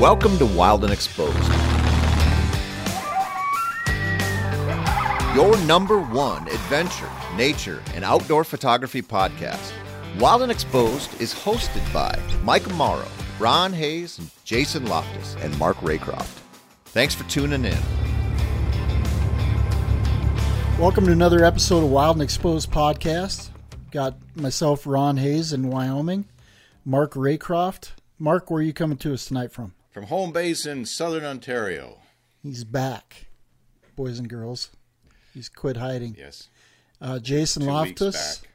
Welcome to Wild and Exposed. Your number one adventure, nature, and outdoor photography podcast. Wild and Exposed is hosted by Mike Morrow, Ron Hayes, Jason Loftus, and Mark Raycroft. Thanks for tuning in. Welcome to another episode of Wild and Exposed podcast. Got myself, Ron Hayes in Wyoming, Mark Raycroft. Mark, where are you coming to us tonight from? From home base in southern Ontario. He's back, boys and girls. He's quit hiding. Yes. Uh, Jason Two Loftus, weeks back.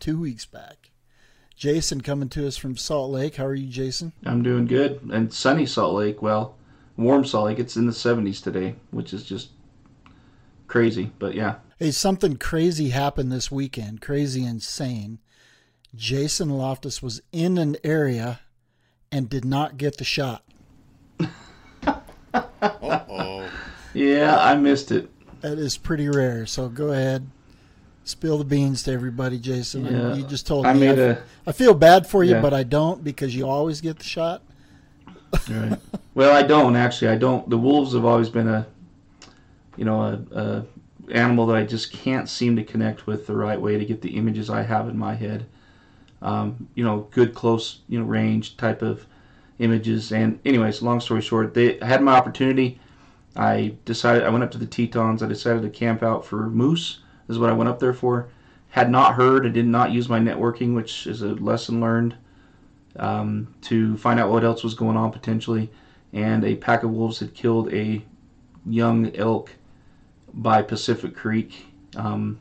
two weeks back. Jason coming to us from Salt Lake. How are you, Jason? I'm doing good. And sunny Salt Lake, well, warm Salt Lake. It's in the 70s today, which is just crazy. But yeah, Hey, something crazy happened this weekend. Crazy insane. Jason Loftus was in an area and did not get the shot. Uh-oh. yeah, I missed it. That is pretty rare. So go ahead, spill the beans to everybody, Jason. Yeah. You just told I me. made I, a I feel bad for you, Yeah. but I don't because you always get the shot. right. well, I don't actually. I don't. The wolves have always been a, you know, a, a animal that I just can't seem to connect with the right way to get the images I have in my head. Um, you know, good close, you know, range type of images. And anyways, long story short, they I had my opportunity. I decided I went up to the Tetons. I decided to camp out for moose. Is what I went up there for. Had not heard. I did not use my networking, which is a lesson learned um, to find out what else was going on potentially. And a pack of wolves had killed a young elk by Pacific Creek. Um,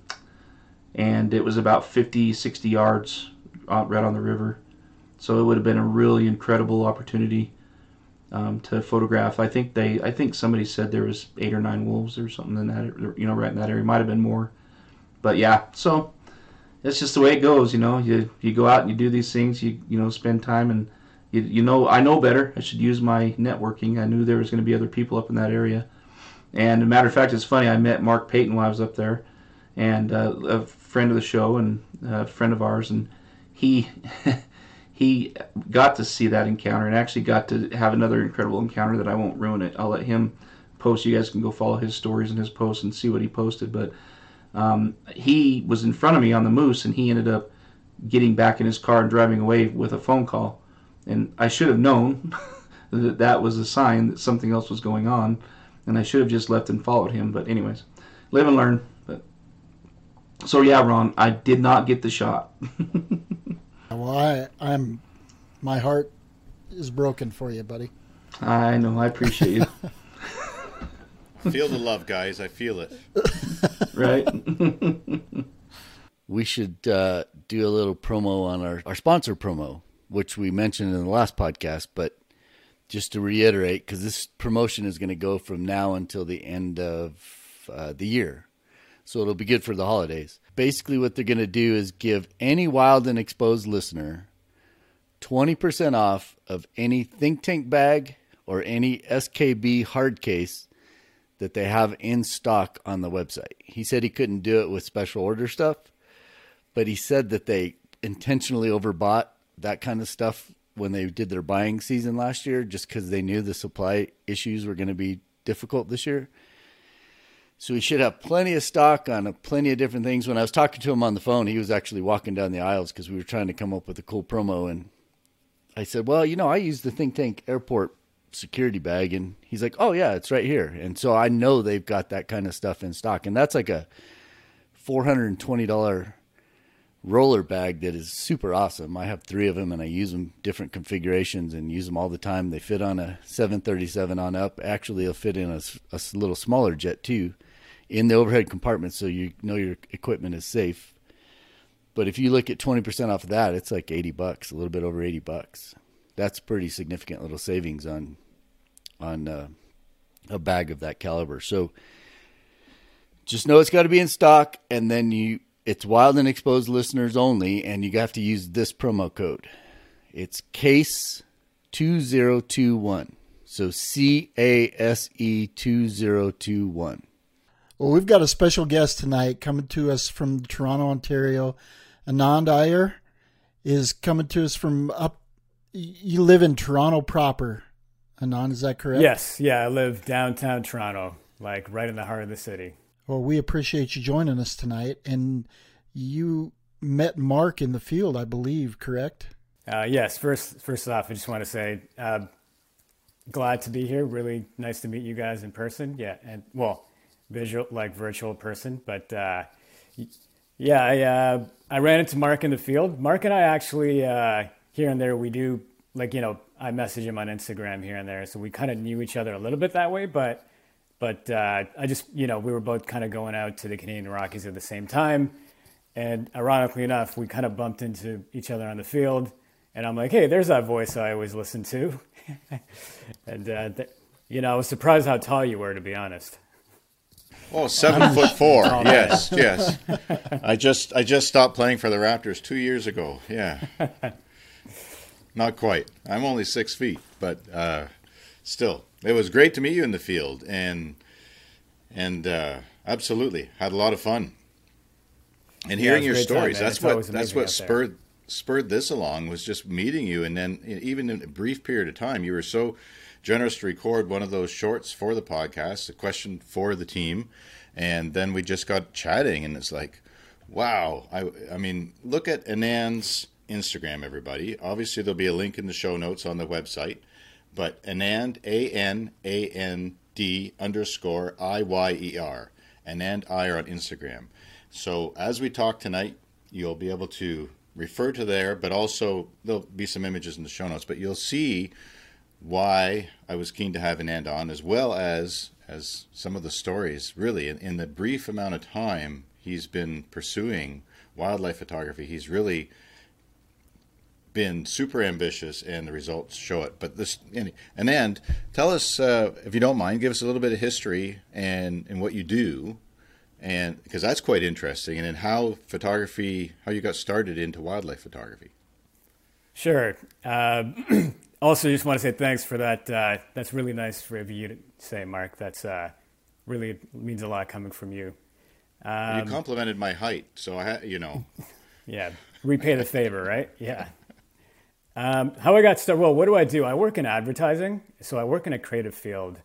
and it was about 50, 60 yards out, right on the river. So it would have been a really incredible opportunity um, to photograph. I think they, I think somebody said there was eight or nine wolves or something in that, you know, right in that area. Might have been more, but yeah. So that's just the way it goes, you know. You you go out and you do these things. You you know spend time and you you know I know better. I should use my networking. I knew there was going to be other people up in that area. And a matter of fact, it's funny. I met Mark Payton while I was up there, and uh, a friend of the show and a friend of ours, and he he got to see that encounter and actually got to have another incredible encounter that I won't ruin it. I'll let him post. You guys can go follow his stories and his posts and see what he posted. But um, he was in front of me on the moose, and he ended up getting back in his car and driving away with a phone call. And I should have known that that was a sign that something else was going on, and I should have just left and followed him. But anyways, live and learn. But so yeah, Ron, I did not get the shot. Well, I, I'm, my heart is broken for you, buddy. I know. I appreciate you. Feel the love, guys. I feel it. right? we should uh, do a little promo on our, our sponsor promo, which we mentioned in the last podcast. But just to reiterate, because this promotion is going to go from now until the end of uh, the year. So it'll be good for the holidays. Basically, what they're going to do is give any wild and exposed listener 20% off of any think tank bag or any SKB hard case that they have in stock on the website. He said he couldn't do it with special order stuff, but he said that they intentionally overbought that kind of stuff when they did their buying season last year just because they knew the supply issues were going to be difficult this year. So we should have plenty of stock on plenty of different things. When I was talking to him on the phone, he was actually walking down the aisles because we were trying to come up with a cool promo. And I said, "Well, you know, I use the Think Tank Airport security bag," and he's like, "Oh yeah, it's right here." And so I know they've got that kind of stuff in stock, and that's like a four hundred and twenty dollar roller bag that is super awesome. I have three of them, and I use them different configurations and use them all the time. They fit on a seven thirty seven on up. Actually, they'll fit in a, a little smaller jet too in the overhead compartment so you know your equipment is safe. But if you look at 20% off of that, it's like 80 bucks, a little bit over 80 bucks. That's pretty significant little savings on on uh, a bag of that caliber. So just know it's got to be in stock and then you it's wild and exposed listeners only and you have to use this promo code. It's case 2021. So C A S E 2021. Well, we've got a special guest tonight coming to us from Toronto, Ontario. Anand Iyer is coming to us from up. You live in Toronto proper, Anand, is that correct? Yes, yeah, I live downtown Toronto, like right in the heart of the city. Well, we appreciate you joining us tonight. And you met Mark in the field, I believe, correct? Uh, yes. First, first off, I just want to say, uh, glad to be here. Really nice to meet you guys in person. Yeah, and well, visual like virtual person, but uh, yeah, I uh, I ran into Mark in the field. Mark and I actually uh, here and there we do like you know I message him on Instagram here and there, so we kind of knew each other a little bit that way, but. But uh, I just, you know, we were both kind of going out to the Canadian Rockies at the same time. And ironically enough, we kind of bumped into each other on the field. And I'm like, hey, there's that voice I always listen to. and, uh, th- you know, I was surprised how tall you were, to be honest. Oh, seven foot four. yes, yes. I just I just stopped playing for the Raptors two years ago. Yeah, not quite. I'm only six feet, but uh, still, it was great to meet you in the field, and and uh, absolutely had a lot of fun. And hearing your stories, time, that's what that's what spurred spurred this along was just meeting you, and then even in a brief period of time, you were so generous to record one of those shorts for the podcast, a question for the team, and then we just got chatting, and it's like, wow. I I mean, look at Anand's Instagram, everybody. Obviously, there'll be a link in the show notes on the website, but Anand A N A N D underscore I Y E R, Anand Iyer on Instagram. So as we talk tonight, you'll be able to refer to there, but also there'll be some images in the show notes. But you'll see why I was keen to have Anand on, as well as as some of the stories. Really, in, in the brief amount of time he's been pursuing wildlife photography, he's really been super ambitious, and the results show it. But this, Anand, tell us uh, if you don't mind, give us a little bit of history and and what you do, and because that's quite interesting, and how photography, how you got started into wildlife photography. Sure. Uh, also, just want to say thanks for that. Uh, that's really nice for you to say, Mark. That's uh, really means a lot coming from you. Um, you complimented my height, so I, you know. yeah, repay the favor, right? Yeah. Um, how I got started? Well, what do I do? I work in advertising, so I work in a creative field.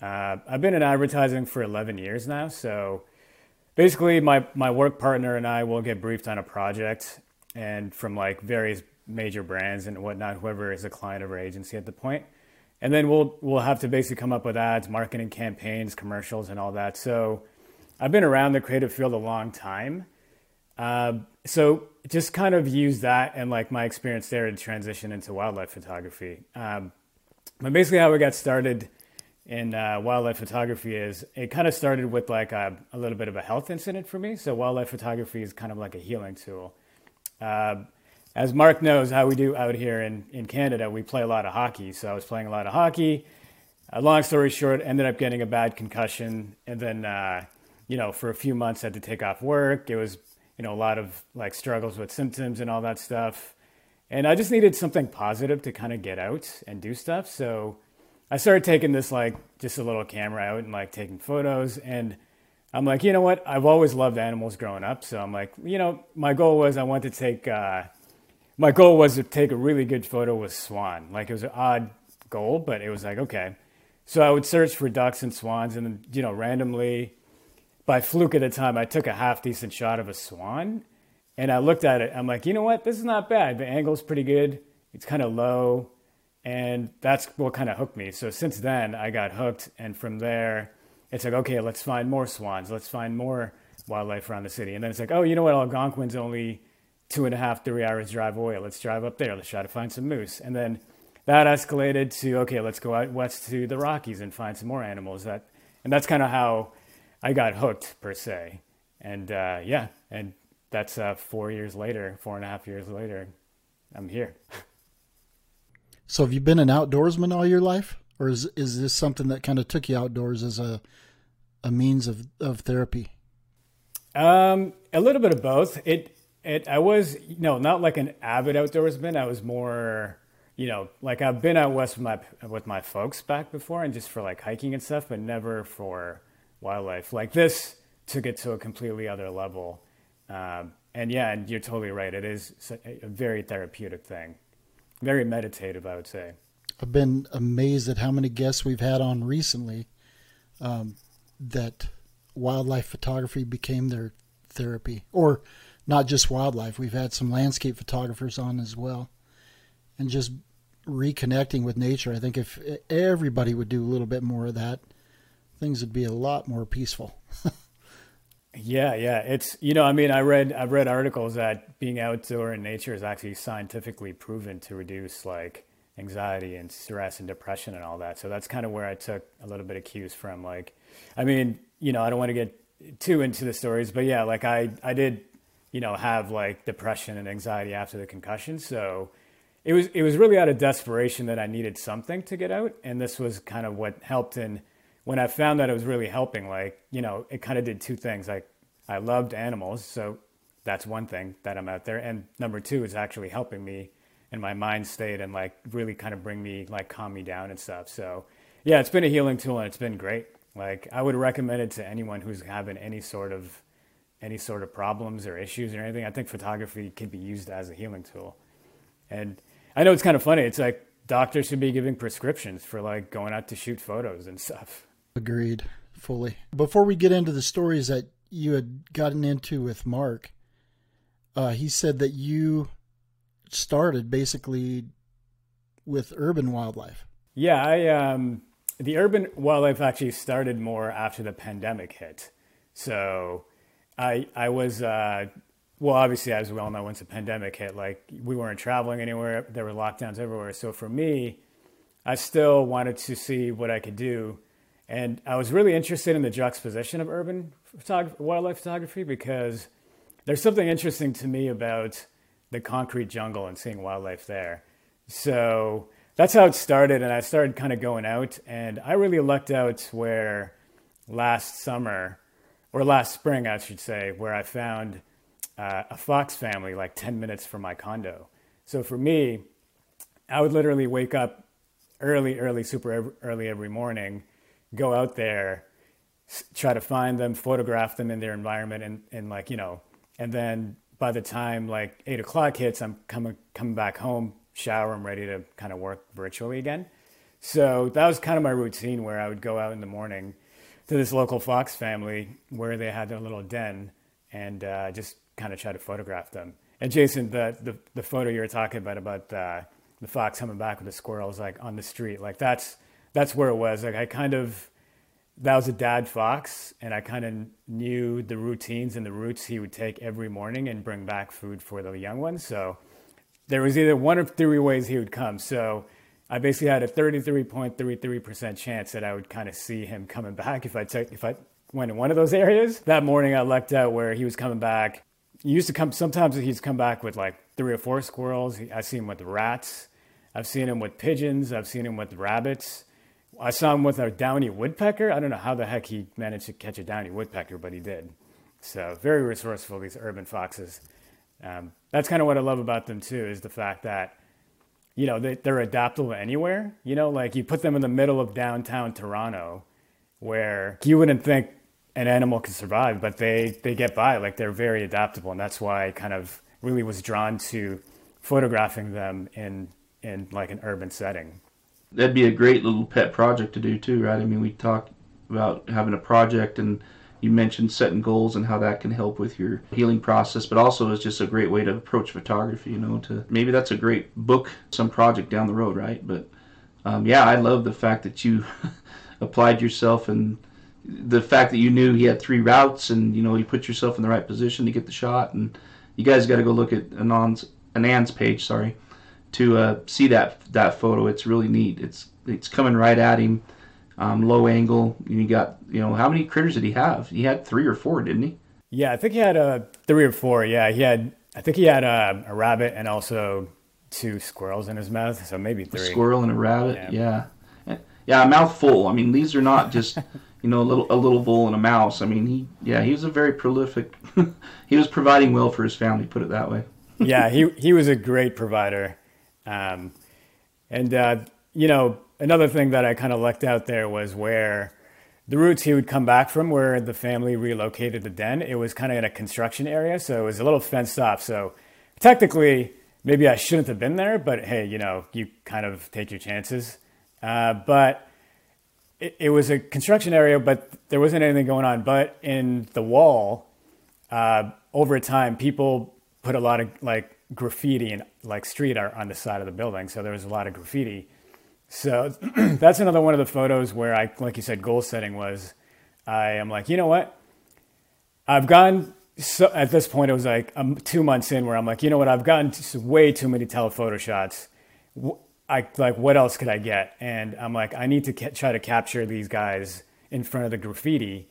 Uh, I've been in advertising for 11 years now, so basically my, my work partner and I will get briefed on a project and from like various major brands and whatnot, whoever is a client of our agency at the point. And then we'll we'll have to basically come up with ads, marketing campaigns, commercials, and all that. So I've been around the creative field a long time. Uh, so just kind of use that and like my experience there to transition into wildlife photography. Um, but basically, how we got started in uh, wildlife photography is it kind of started with like a, a, little bit of a health incident for me. So wildlife photography is kind of like a healing tool. Uh, as Mark knows, how we do out here in, in Canada, we play a lot of hockey. So I was playing a lot of hockey. Uh, long story short, ended up getting a bad concussion, and then uh, you know for a few months had to take off work. It was you know a lot of like struggles with symptoms and all that stuff, and I just needed something positive to kind of get out and do stuff. So I started taking this like just a little camera out and like taking photos and I'm like, you know what? I've always loved animals growing up, so I'm like, you know, my goal was I want to take uh, my goal was to take a really good photo with swan. Like it was an odd goal, but it was like okay. So I would search for ducks and swans, and you know, randomly, by fluke at the time, I took a half decent shot of a swan, and I looked at it. I'm like, you know what? This is not bad. The angle's pretty good. It's kind of low. And that's what kind of hooked me. So since then, I got hooked. And from there, it's like, okay, let's find more swans. Let's find more wildlife around the city. And then it's like, oh, you know what? Algonquin's only two and a half, three hours drive away. Let's drive up there. Let's try to find some moose. And then that escalated to, okay, let's go out west to the Rockies and find some more animals. That, and that's kind of how I got hooked, per se. And uh, yeah, and that's uh, four years later, four and a half years later, I'm here. So have you been an outdoorsman all your life, or is is this something that kind of took you outdoors as a a means of of therapy? Um, a little bit of both. It it I was no not like an avid outdoorsman. I was more you know like I've been out west with my with my folks back before and just for like hiking and stuff, but never for wildlife. Like this took it to a completely other level. Um, and yeah, and you're totally right. It is a very therapeutic thing very meditative, I would say. I've been amazed at how many guests we've had on recently um, that wildlife photography became their therapy, or not just wildlife. We've had some landscape photographers on as well, and just reconnecting with nature. I think if everybody would do a little bit more of that, things would be a lot more peaceful. yeah, yeah. It's you know, I mean, I read I've read articles that being outdoor in nature is actually scientifically proven to reduce like anxiety and stress and depression and all that. So that's kind of where I took a little bit of cues from. Like, I mean, you know, I don't want to get too into the stories, but yeah, like I I did, you know, have like depression and anxiety after the concussion. So it was it was really out of desperation that I needed something to get out, and this was kind of what helped. And when I found that it was really helping, like you know, it kind of did two things. Like I loved animals, so that's one thing that I'm out there, and number two is actually helping me in my mind state and like really kind of bring me like calm me down and stuff. So yeah, it's been a healing tool and it's been great. Like I would recommend it to anyone who's having any sort of any sort of problems or issues or anything. I think photography can be used as a healing tool. And I know it's kind of funny. It's like doctors should be giving prescriptions for like going out to shoot photos and stuff. Agreed fully. Before we get into the stories that you had gotten into with Mark, uh, he said that you started basically with urban wildlife. Yeah, I um, the urban wildlife actually started more after the pandemic hit. So I I was uh, well, obviously, as we all know, once the pandemic hit, like we weren't traveling anywhere, there were lockdowns everywhere. So for me, I still wanted to see what I could do. And I was really interested in the juxtaposition of urban wildlife photography because there's something interesting to me about the concrete jungle and seeing wildlife there. So that's how it started. And I started kind of going out. And I really lucked out where last summer, or last spring, I should say, where I found uh, a fox family like 10 minutes from my condo. So for me, I would literally wake up early, early, super early every morning, go out there, try to find them, photograph them in their environment, and, and like, you know, and then by the time like eight o'clock hits, I'm coming, coming back home, shower, I'm ready to kind of work virtually again. So that was kind of my routine where I would go out in the morning to this local fox family where they had their little den and uh, just kind of try to photograph them. And Jason, the the, the photo you were talking about about uh, the fox coming back with the squirrels like on the street, like that's that's where it was. Like I kind of that was a dad fox, and I kind of knew the routines and the routes he would take every morning and bring back food for the young ones. So there was either one of three ways he would come. So I basically had a 33.33% chance that I would kind of see him coming back if I took if I went in one of those areas. That morning I lucked out where he was coming back he used to come. Sometimes he's come back with like three or four squirrels. I've seen him with rats. I've seen him with pigeons. I've seen him with rabbits. I saw him with a downy woodpecker. I don't know how the heck he managed to catch a downy woodpecker, but he did. So very resourceful. These urban foxes. Um, that's kind of what I love about them too. Is the fact that you know they, they're adaptable anywhere. You know, like you put them in the middle of downtown Toronto, where you wouldn't think an animal could survive, but they they get by. Like they're very adaptable, and that's why I kind of really was drawn to photographing them in in like an urban setting. That'd be a great little pet project to do too, right? I mean, we talked about having a project, and you mentioned setting goals and how that can help with your healing process, but also it's just a great way to approach photography. You know, to maybe that's a great book, some project down the road, right? But um, yeah, I love the fact that you applied yourself and the fact that you knew he had three routes and you know you put yourself in the right position to get the shot and you guys got to go look at Anand's Anand's page sorry to uh, see that that photo it's really neat it's it's coming right at him um, low angle. And you got you know how many critters did he have? He had three or four didn't he? Yeah I think he had a uh, three or four. Yeah he had I think he had a, uh, a rabbit and also two squirrels in his mouth so maybe three. a squirrel and a rabbit? Yeah. Yeah, yeah a mouthful. I mean these are not just you know, a little a little bull and a mouse. I mean, he yeah, he was a very prolific. he was providing well for his family, put it that way. yeah, he he was a great provider, um, and uh, you know, another thing that I kind of lucked out there was where the routes he would come back from, where the family relocated the den. It was kind of in a construction area, so it was a little fenced off. So technically, maybe I shouldn't have been there, but hey, you know, you kind of take your chances. Uh, but it, it, was a construction area, but there wasn't anything going on. But in the wall, uh, over time, people put a lot of like graffiti and like street art on the side of the building. So there was a lot of graffiti. So that's another one of the photos where I, like you said, goal setting was I am like, you know what? I've gone so at this point, it was like um, two months in where I'm like, you know what? I've gotten way too many telephoto shots. I like, what else could I get? And I'm like, I need to ca- try to capture these guys in front of the graffiti.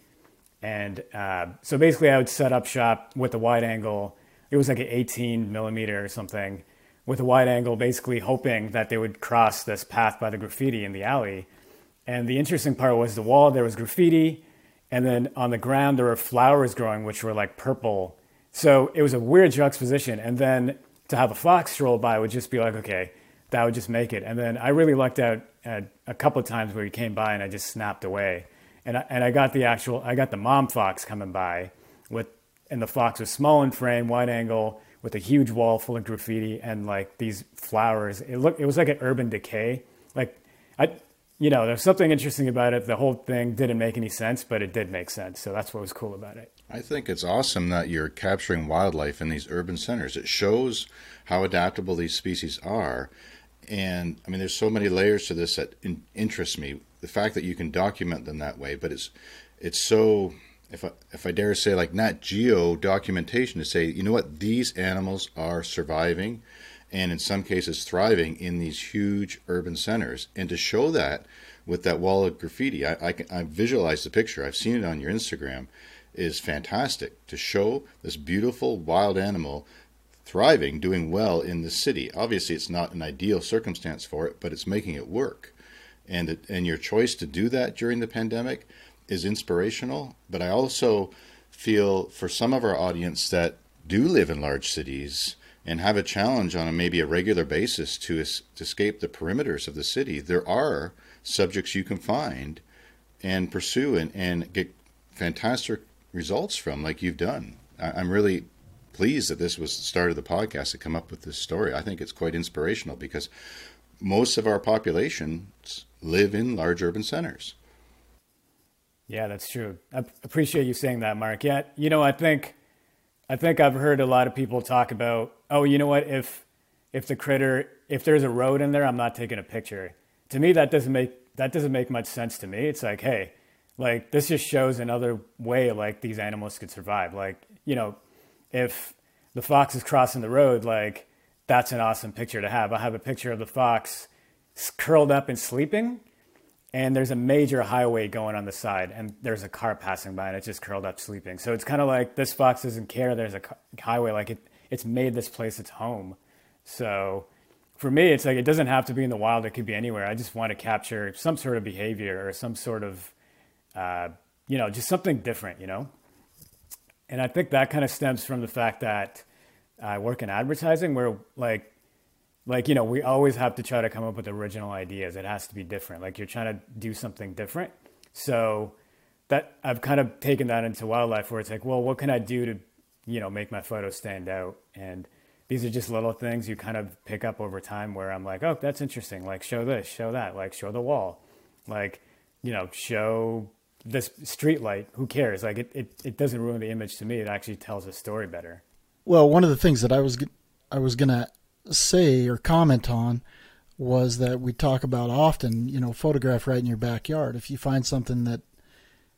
And uh, so basically, I would set up shop with a wide angle. It was like an 18 millimeter or something with a wide angle, basically hoping that they would cross this path by the graffiti in the alley. And the interesting part was the wall, there was graffiti and then on the ground there were flowers growing which were like purple. So it was a weird juxtaposition. And then to have a fox stroll by would just be like okay that would just make it. And then i really lucked out a couple of times where he came by and i just snapped away. And I, and I got the actual i got the mom fox coming by with and the fox was small in frame wide angle with a huge wall full of graffiti and like these flowers it looked it was like an urban decay like I, you know, there's something interesting about it. The whole thing didn't make any sense, but it did make sense. So that's what was cool about it. I think it's awesome that you're capturing wildlife in these urban centers. It shows how adaptable these species are. And I mean, there's so many layers to this that in, interest me. The fact that you can document them that way, but it's it's so if I, if I dare say like Nat Geo documentation to say, you know what, these animals are surviving and in some cases thriving in these huge urban centers. And to show that with that wall of graffiti, I, I, can, I visualize the picture. I've seen it on your Instagram. Is fantastic to show this beautiful wild animal thriving, doing well in the city. Obviously, it's not an ideal circumstance for it, but it's making it work. And it, and your choice to do that during the pandemic is inspirational. But I also feel for some of our audience that do live in large cities and have a challenge on a maybe a regular basis to, es- to escape the perimeters of the city, there are subjects you can find and pursue and, and get fantastic results from, like you've done. I, am really pleased that this was the start of the podcast to come up with this story. I think it's quite inspirational because most of our populations live in large urban centers. Yeah, that's true. I appreciate you saying that, Mark. Yeah, you know, I think I think I've heard a lot of people talk about, oh, you know what? If if the critter, if there's a road in there, I'm not taking a picture. To me, that doesn't make that doesn't make much sense to me. It's like, hey, like this just shows another way like these animals could survive. Like, you know, if the fox is crossing the road, like that's an awesome picture to have. I have a picture of the fox curled up and sleeping and there's a major highway going on the side and there's a car passing by and it's just curled up sleeping. So it's kind of like this fox doesn't care there's a highway like it it's made this place its home. So for me it's like it doesn't have to be in the wild it could be anywhere. I just want to capture some sort of behavior or some sort of uh, you know just something different you know? And i think that kind of stems from the fact that i work in advertising where like like you know we always have to try to come up with original ideas. It has to be different. Like you're trying to do something different. So that i've kind of taken that into wildlife where it's like well what can i do to you know make my photo stand out? And these are just little things you kind of pick up over time where i'm like oh that's interesting. Like show this show that. Like show the wall. Like you know show this street light. Who cares? Like it, it, it doesn't ruin the image to me. It actually tells a story better. Well one of the things that i was i was gonna say or comment on was that we talk about often, you know, photograph right in your backyard. If you find something that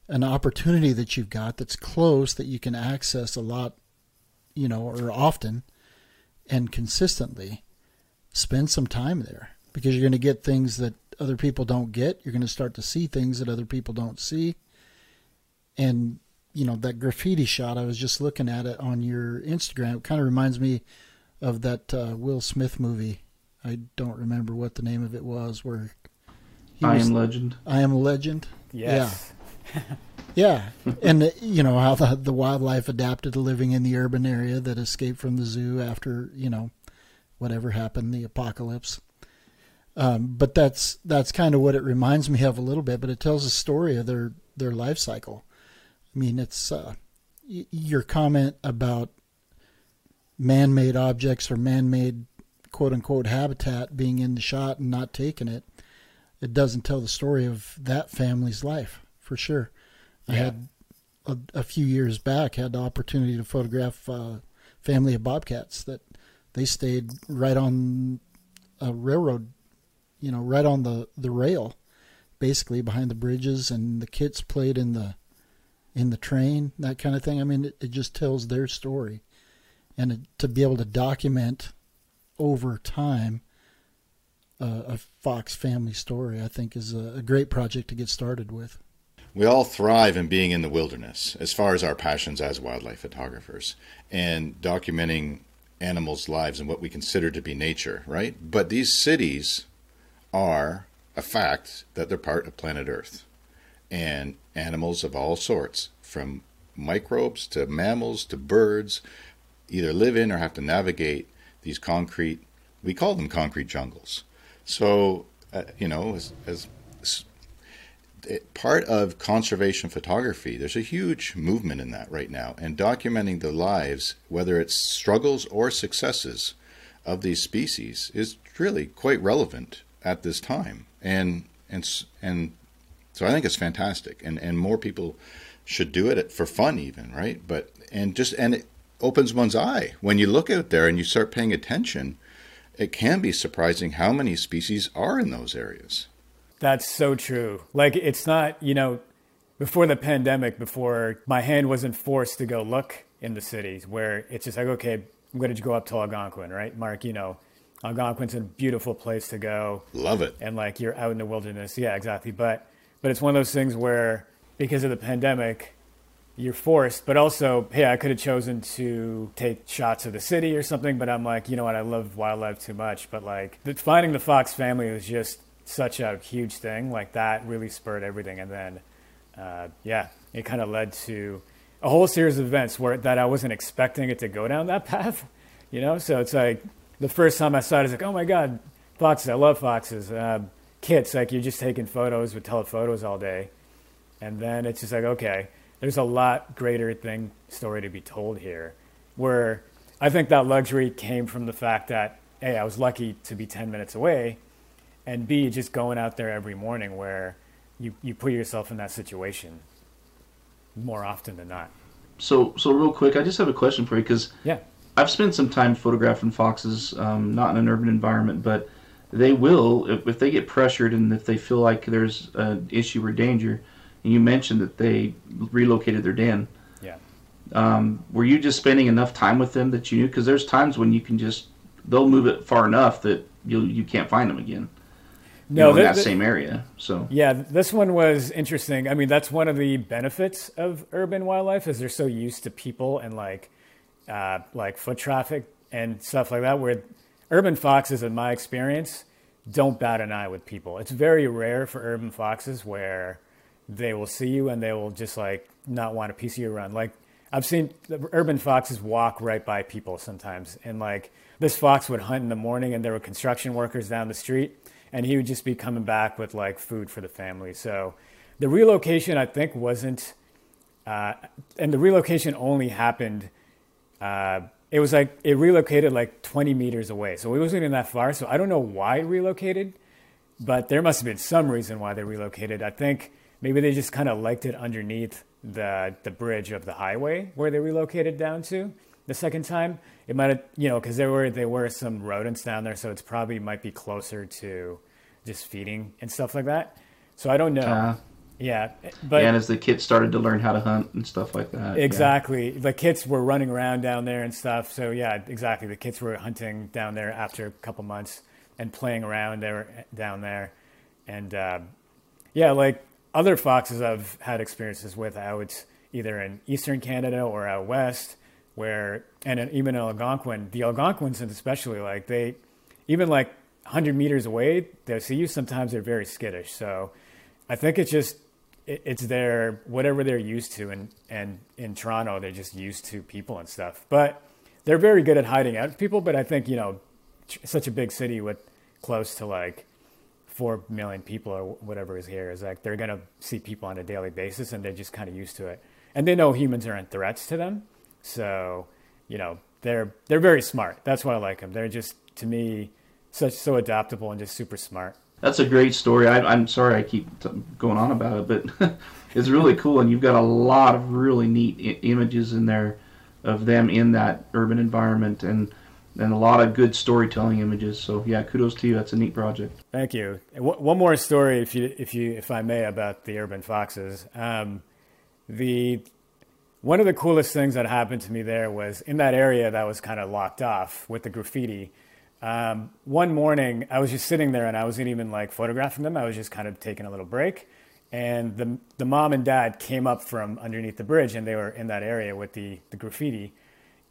an opportunity that you've got that's close that you can access a lot, you know, or often and consistently, spend some time there because you're going to get things that other people don't get. You're going to start to see things that other people don't see. And, you know, that graffiti shot, I was just looking at it on your Instagram. It kind of reminds me of that uh, Will Smith movie. I don't remember what the name of it was. Where I was, am Legend. I am Legend. Yes. Yeah. yeah, and uh, you know how the the wildlife adapted to living in the urban area that escaped from the zoo after you know whatever happened, the apocalypse. Um, but that's that's kind of what it reminds me of a little bit. But it tells a story of their their life cycle. I mean, it's uh, y- your comment about man-made objects or man-made quote unquote habitat being in the shot and not taking it, it doesn't tell the story of that family's life for sure. I had a, a, few years back had the opportunity to photograph a family of bobcats that they stayed right on a railroad, you know, right on the, the rail, basically behind the bridges, and the kids played in the in the train, that kind of thing. I mean, it, it just tells their story, and to be able to document over time uh, a Fox family story, I think, is a, a great project to get started with. We all thrive in being in the wilderness as far as our passions as wildlife photographers and documenting animals' lives and what we consider to be nature, right? But these cities are a fact that they're part of planet Earth. And animals of all sorts, from microbes to mammals to birds, either live in or have to navigate these concrete, we call them concrete jungles. So, uh, you know, as, as part of conservation photography, there's a huge movement in that right now, and documenting the lives, whether it's struggles or successes of these species, is really quite relevant at this time. And and and so I think it's fantastic, and and more people should do it for fun, even right. But and just and it opens one's eye when you look out there and you start paying attention. It can be surprising how many species are in those areas. That's so true. Like it's not, you know, before the pandemic, before my hand wasn't forced to go look in the cities where it's just like, okay, I'm going to go up to Algonquin, right? Mark, you know, Algonquin's a beautiful place to go. Love it. And like you're out in the wilderness. Yeah, exactly. But but it's one of those things where because of the pandemic, you're forced, but also, hey, I could have chosen to take shots of the city or something, but I'm like, you know what, I love wildlife too much. But like finding the Fox family was just such a huge thing. Like that really spurred everything. And then, uh, yeah, it kind of led to a whole series of events where that I wasn't expecting it to go down that path, you know? So it's like the first time I saw it, I was like, oh my God, foxes. I love foxes. Uh, kits, like you're just taking photos with telephotos all day. And then it's just like, okay, there's a lot greater thing story to be told here where I think that luxury came from the fact that, hey, I was lucky to be 10 minutes away and B, just going out there every morning where you, you put yourself in that situation more often than not. So, so real quick, I just have a question for you because yeah, I've spent some time photographing foxes, um, not in an urban environment, but they will if, if, they get pressured and if they feel like there's an issue or danger. And you mentioned that they relocated their den. Yeah. Um, were you just spending enough time with them that you knew? Because there's times when you can just they'll move it far enough that you you can't find them again no, know, in that same area. So yeah, this one was interesting. I mean, that's one of the benefits of urban wildlife is they're so used to people and like uh, like foot traffic and stuff like that. Where urban foxes, in my experience, don't bat an eye with people. It's very rare for urban foxes where they will see you and they will just like not want a piece of your run. Like I've seen urban foxes walk right by people sometimes, and like this fox would hunt in the morning, and there were construction workers down the street and he would just be coming back with like food for the family. So the relocation, I think, wasn't, uh, and the relocation only happened. Uh, it was like it relocated like 20 meters away, so it wasn't even that far. So I don't know why it relocated, but there must have been some reason why they relocated. I think maybe they just kind of liked it underneath the the bridge of the highway where they relocated down to the second time. It might have, you know, because there were there were some rodents down there, so it's probably might be closer to just feeding and stuff like that. So I don't know. Uh, yeah, but and as the kids started to learn how to hunt and stuff like that. Exactly, yeah. the kids were running around down there and stuff. So yeah, exactly. The kids were hunting down there after a couple months and playing around there down there, and uh, yeah, like other foxes I've had experiences with out either in eastern Canada or out west where and even in Algonquin, the Algonquins especially like they even like 100 meters away, they see you. Sometimes they're very skittish. So I think it's just it's their whatever they're used to, and and in Toronto they're just used to people and stuff. But they're very good at hiding out people. But I think you know, such a big city with close to like four million people or whatever is here is like they're gonna see people on a daily basis, and they're just kind of used to it, and they know humans aren't threats to them. So, you know, they're they're very smart. That's why I like them. They're just to me such so adaptable and just super smart. That's a great story. I, am sorry I keep going on about it, but it's really cool, and you've got a lot of really neat I- images in there of them in that urban environment, and and a lot of good storytelling images. So yeah, kudos to you. That's a neat project. Thank you. One more story, if you if you if I may, about the urban foxes. Um, the one of the coolest things that happened to me there was in that area that was kind of locked off with the graffiti. Um, one morning, I was just sitting there and I wasn't even like photographing them. I was just kind of taking a little break. And the, the mom and dad came up from underneath the bridge and they were in that area with the, the graffiti.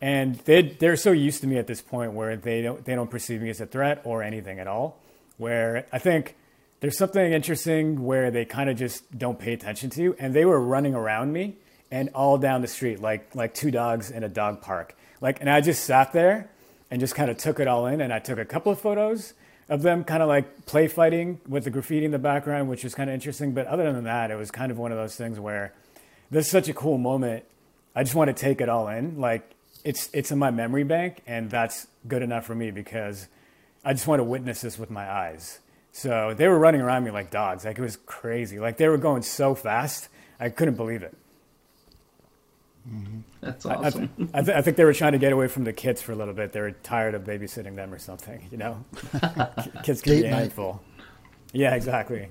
And they, they're so used to me at this point where they don't, they don't perceive me as a threat or anything at all. Where I think there's something interesting where they kind of just don't pay attention to. You, and they were running around me and all down the street, like, like two dogs in a dog park. Like, and I just sat there and just kind of took it all in. And I took a couple of photos of them kind of like play fighting with the graffiti in the background, which was kind of interesting. But other than that, it was kind of one of those things where this is such a cool moment. I just want to take it all in. Like it's it's in my memory bank, and that's good enough for me because I just want to witness this with my eyes. So they were running around me like dogs. Like it was crazy. Like they were going so fast. I couldn't believe it. Mm-hmm. That's awesome. I, I, th- I, think they were trying to get away from the kids for a little bit. They were tired of babysitting them or something. You know, kids can Date be a handful. Yeah, exactly.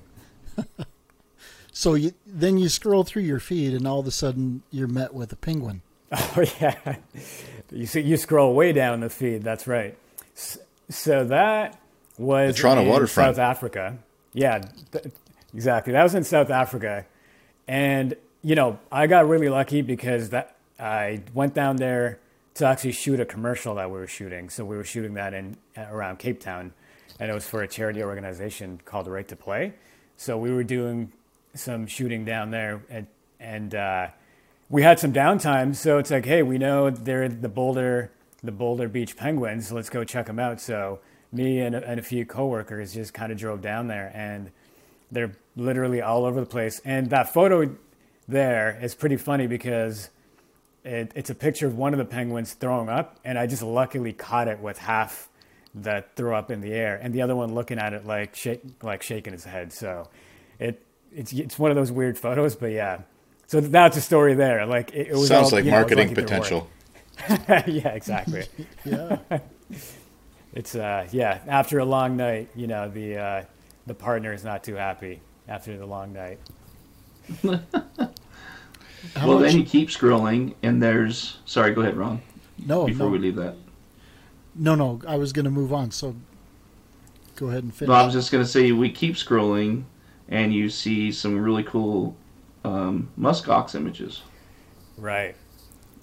so you, then you scroll through your feed, and all of a sudden you're met with a penguin. Oh yeah, you see, you scroll way down the feed. That's right. So that was the Toronto waterfront, South Africa. Yeah, th- exactly. That was in South Africa, and you know, I got really lucky because that I went down there to actually shoot a commercial that we were shooting. So we were shooting that in around Cape Town, and it was for a charity organization called the Right to Play. So we were doing some shooting down there, and and uh, we had some downtime. So it's like, hey, we know they're the Boulder the Boulder Beach Penguins. Let's go check them out. So me and a, and a few coworkers just kind of drove down there, and they're literally all over the place. And that photo there is pretty funny because it, it's a picture of one of the penguins throwing up, and I just luckily caught it with half that throw up in the air, and the other one looking at it like like shaking his head. So it it's it's one of those weird photos, but yeah. So that's a story there. Like it, it was sounds all, like marketing know, potential. yeah, exactly. yeah. It's uh yeah. After a long night, you know the uh, the partner is not too happy after the long night. well, much? then you keep scrolling, and there's. Sorry, go ahead, Ron. No, before no. we leave that. No, no, I was going to move on. So go ahead and finish. No, I was just going to say we keep scrolling, and you see some really cool um, muskox images. Right.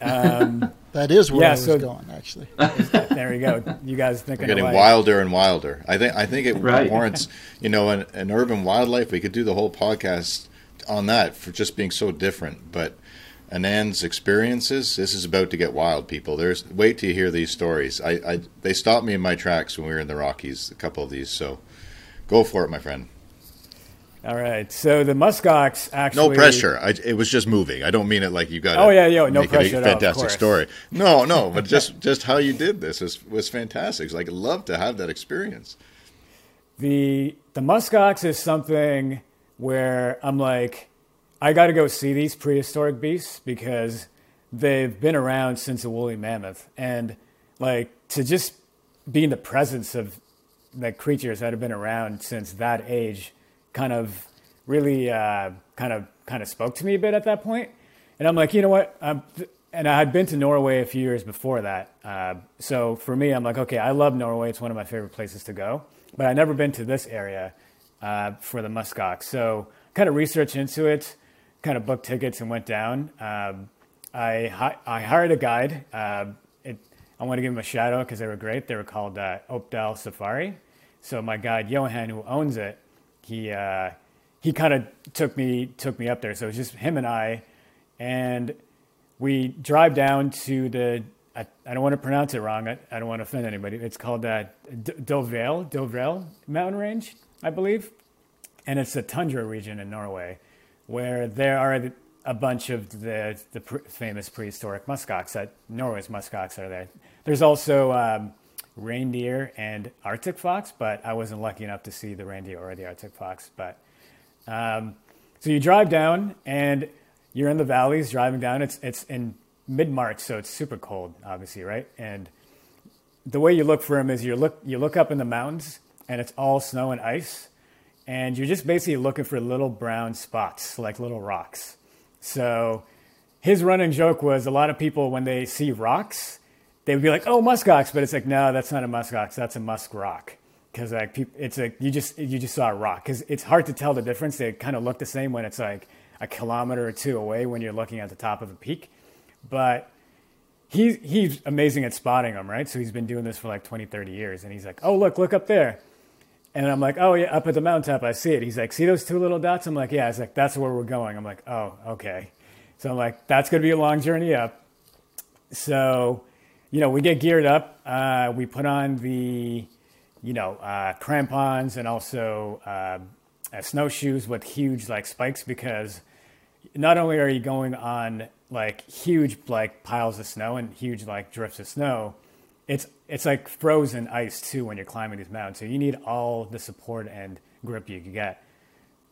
Um, that is where yeah, I was so, going, actually. there you go. You guys thinking We're getting away. wilder and wilder. I think I think it right. warrants, you know, an, an urban wildlife. We could do the whole podcast on that for just being so different. But Anand's experiences, this is about to get wild, people. There's wait till you hear these stories. I, I they stopped me in my tracks when we were in the Rockies. A couple of these, so go for it, my friend. All right. So the muskox actually. No pressure. I, it was just moving. I don't mean it like you got. Oh yeah, yeah. No pressure. It a fantastic story. No, no. But just just how you did this was was fantastic. Like I'd love to have that experience. The the muskox is something where I'm like, I got to go see these prehistoric beasts because they've been around since the woolly mammoth, and like to just be in the presence of the creatures that have been around since that age, kind of really uh, kind of kind of spoke to me a bit at that point. And I'm like, you know what? I'm, and I had been to Norway a few years before that. Uh, so for me, I'm like, okay, I love Norway. It's one of my favorite places to go. But I'd never been to this area uh, for the muskox. So kind of researched into it, kind of booked tickets and went down. Um, I, hi- I hired a guide. Uh, it, I want to give them a shout out because they were great. They were called uh, Oppdal Safari. So my guide Johan, who owns it, he uh, he kind of took me took me up there. So it was just him and I, and we drive down to the. I, I don't want to pronounce it wrong. I, I don't want to offend anybody. It's called uh, D- Dovale mountain range. I believe, and it's the tundra region in Norway, where there are a bunch of the the pr- famous prehistoric muskox. That Norway's muskox are there. There's also um, reindeer and Arctic fox, but I wasn't lucky enough to see the reindeer or the Arctic fox. But um, so you drive down and you're in the valleys driving down. It's it's in mid March, so it's super cold, obviously, right? And the way you look for them is you look you look up in the mountains and it's all snow and ice, and you're just basically looking for little brown spots like little rocks. So his running joke was a lot of people when they see rocks, they would be like, "Oh, muskox," but it's like, no, that's not a muskox. That's a musk rock because like it's like you just you just saw a rock because it's hard to tell the difference. They kind of look the same when it's like a kilometer or two away when you're looking at the top of a peak, but he's he's amazing at spotting them, right? So he's been doing this for like 20, 30 years, and he's like, "Oh, look, look up there." And I'm like, oh yeah, up at the mountaintop, I see it. He's like, see those two little dots? I'm like, yeah. He's like, that's where we're going. I'm like, oh, okay. So I'm like, that's gonna be a long journey up. So, you know, we get geared up. Uh, we put on the, you know, uh, crampons and also uh, uh snowshoes with huge like spikes because not only are you going on like huge like piles of snow and huge like drifts of snow, it's it's like frozen ice too when you're climbing these mountains. So you need all the support and grip you can get.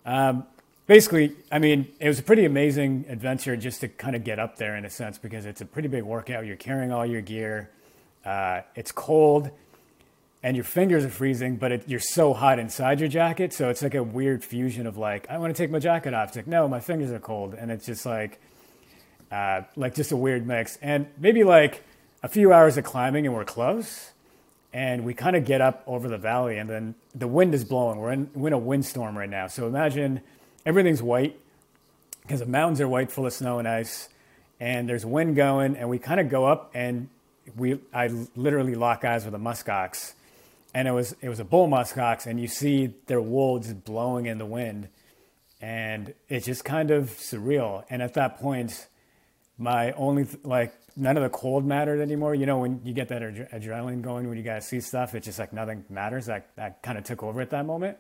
Um, basically, I mean, it was a pretty amazing adventure just to kind of get up there in a sense because it's a pretty big workout. You're carrying all your gear. Uh, it's cold and your fingers are freezing, but it, you're so hot inside your jacket. So it's like a weird fusion of like, I want to take my jacket off. It's like, no, my fingers are cold. And it's just like, uh, like just a weird mix. And maybe like a few hours of climbing and we're close. And we kind of get up over the valley and then the wind is blowing. We're in, we're in a windstorm right now. So imagine everything's white because the mountains are white full of snow and ice and there's wind going and we kind of go up and we I literally lock eyes with a muskox and it was it was a bull muskox and you see their wool just blowing in the wind and it's just kind of surreal and at that point my only like none of the cold mattered anymore. You know, when you get that ad- adrenaline going, when you guys see stuff, it's just like nothing matters. That that kind of took over at that moment.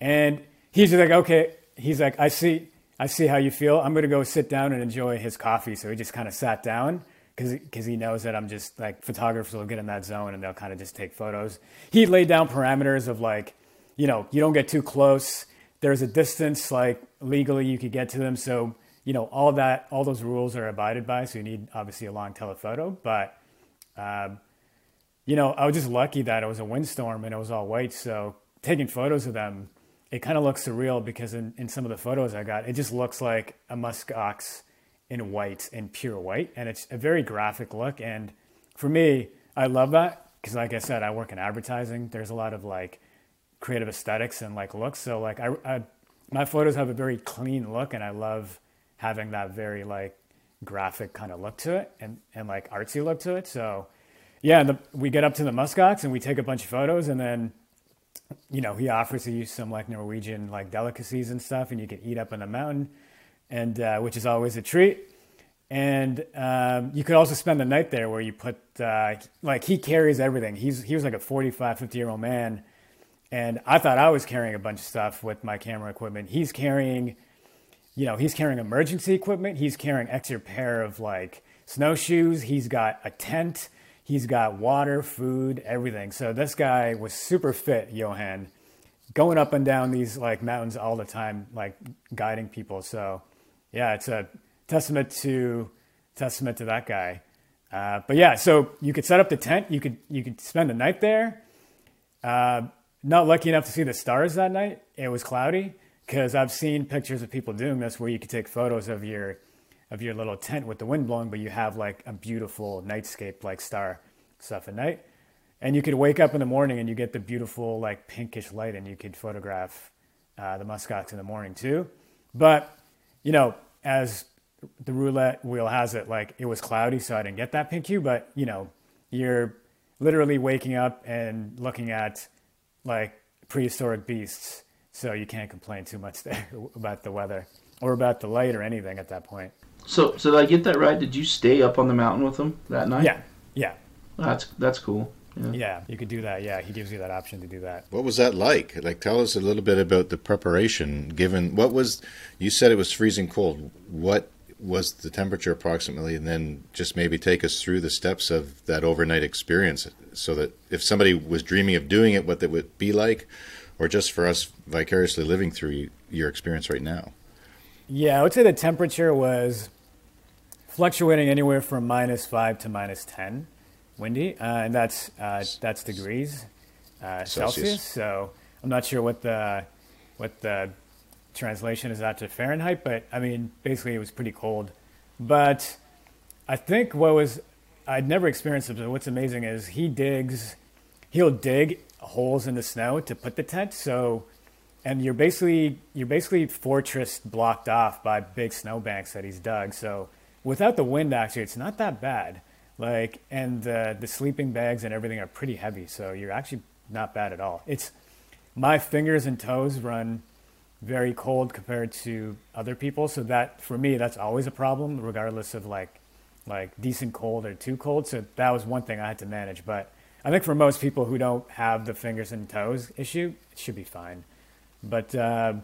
And he's just like, okay. He's like, I see, I see how you feel. I'm gonna go sit down and enjoy his coffee. So he just kind of sat down because he knows that I'm just like photographers will get in that zone and they'll kind of just take photos. He laid down parameters of like, you know, you don't get too close. There's a distance like legally you could get to them. So you know, all that, all those rules are abided by. So you need obviously a long telephoto. But, um, you know, I was just lucky that it was a windstorm and it was all white. So taking photos of them, it kind of looks surreal because in, in some of the photos I got, it just looks like a musk ox in white, in pure white. And it's a very graphic look. And for me, I love that because, like I said, I work in advertising. There's a lot of like creative aesthetics and like looks. So, like, I, I my photos have a very clean look, and I love having that very like graphic kind of look to it and, and like artsy look to it. So yeah, the, we get up to the muskox and we take a bunch of photos and then, you know, he offers to use some like Norwegian like delicacies and stuff and you can eat up in the mountain and, uh, which is always a treat. And um, you could also spend the night there where you put, uh, like he carries everything. He's, he was like a 45, 50 year old man. And I thought I was carrying a bunch of stuff with my camera equipment. He's carrying you know, he's carrying emergency equipment. He's carrying extra pair of like snowshoes. He's got a tent. He's got water, food, everything. So this guy was super fit, Johan, going up and down these like mountains all the time, like guiding people. So yeah, it's a testament to testament to that guy. Uh, but yeah, so you could set up the tent. You could you could spend the night there. Uh, not lucky enough to see the stars that night. It was cloudy because I've seen pictures of people doing this where you could take photos of your of your little tent with the wind blowing, but you have like a beautiful nightscape like star stuff at night. And you could wake up in the morning and you get the beautiful like pinkish light and you could photograph uh, the muskox in the morning too. But, you know, as the roulette wheel has it, like it was cloudy, so I didn't get that pink hue, but you know, you're literally waking up and looking at like prehistoric beasts so you can't complain too much there about the weather or about the light or anything at that point. So, so did I get that right? Did you stay up on the mountain with him that night? Yeah, yeah. That's that's cool. Yeah. yeah, you could do that. Yeah, he gives you that option to do that. What was that like? Like, tell us a little bit about the preparation. Given what was, you said it was freezing cold. What was the temperature approximately, and then just maybe take us through the steps of that overnight experience, so that if somebody was dreaming of doing it, what that would be like, or just for us vicariously living through your experience right now. Yeah, I would say the temperature was fluctuating anywhere from minus five to minus ten, windy, uh, and that's uh, that's degrees uh, Celsius. Celsius. So I'm not sure what the what the translation is out to Fahrenheit, but I mean basically it was pretty cold. But I think what was I'd never experienced it, but what's amazing is he digs, he'll dig holes in the snow to put the tent. So, and you're basically you're basically fortress blocked off by big snowbanks that he's dug. So without the wind, actually, it's not that bad. Like, and the the sleeping bags and everything are pretty heavy, so you're actually not bad at all. It's my fingers and toes run very cold compared to other people, so that for me that's always a problem, regardless of like like decent cold or too cold. So that was one thing I had to manage. But I think for most people who don't have the fingers and toes issue, it should be fine. But uh,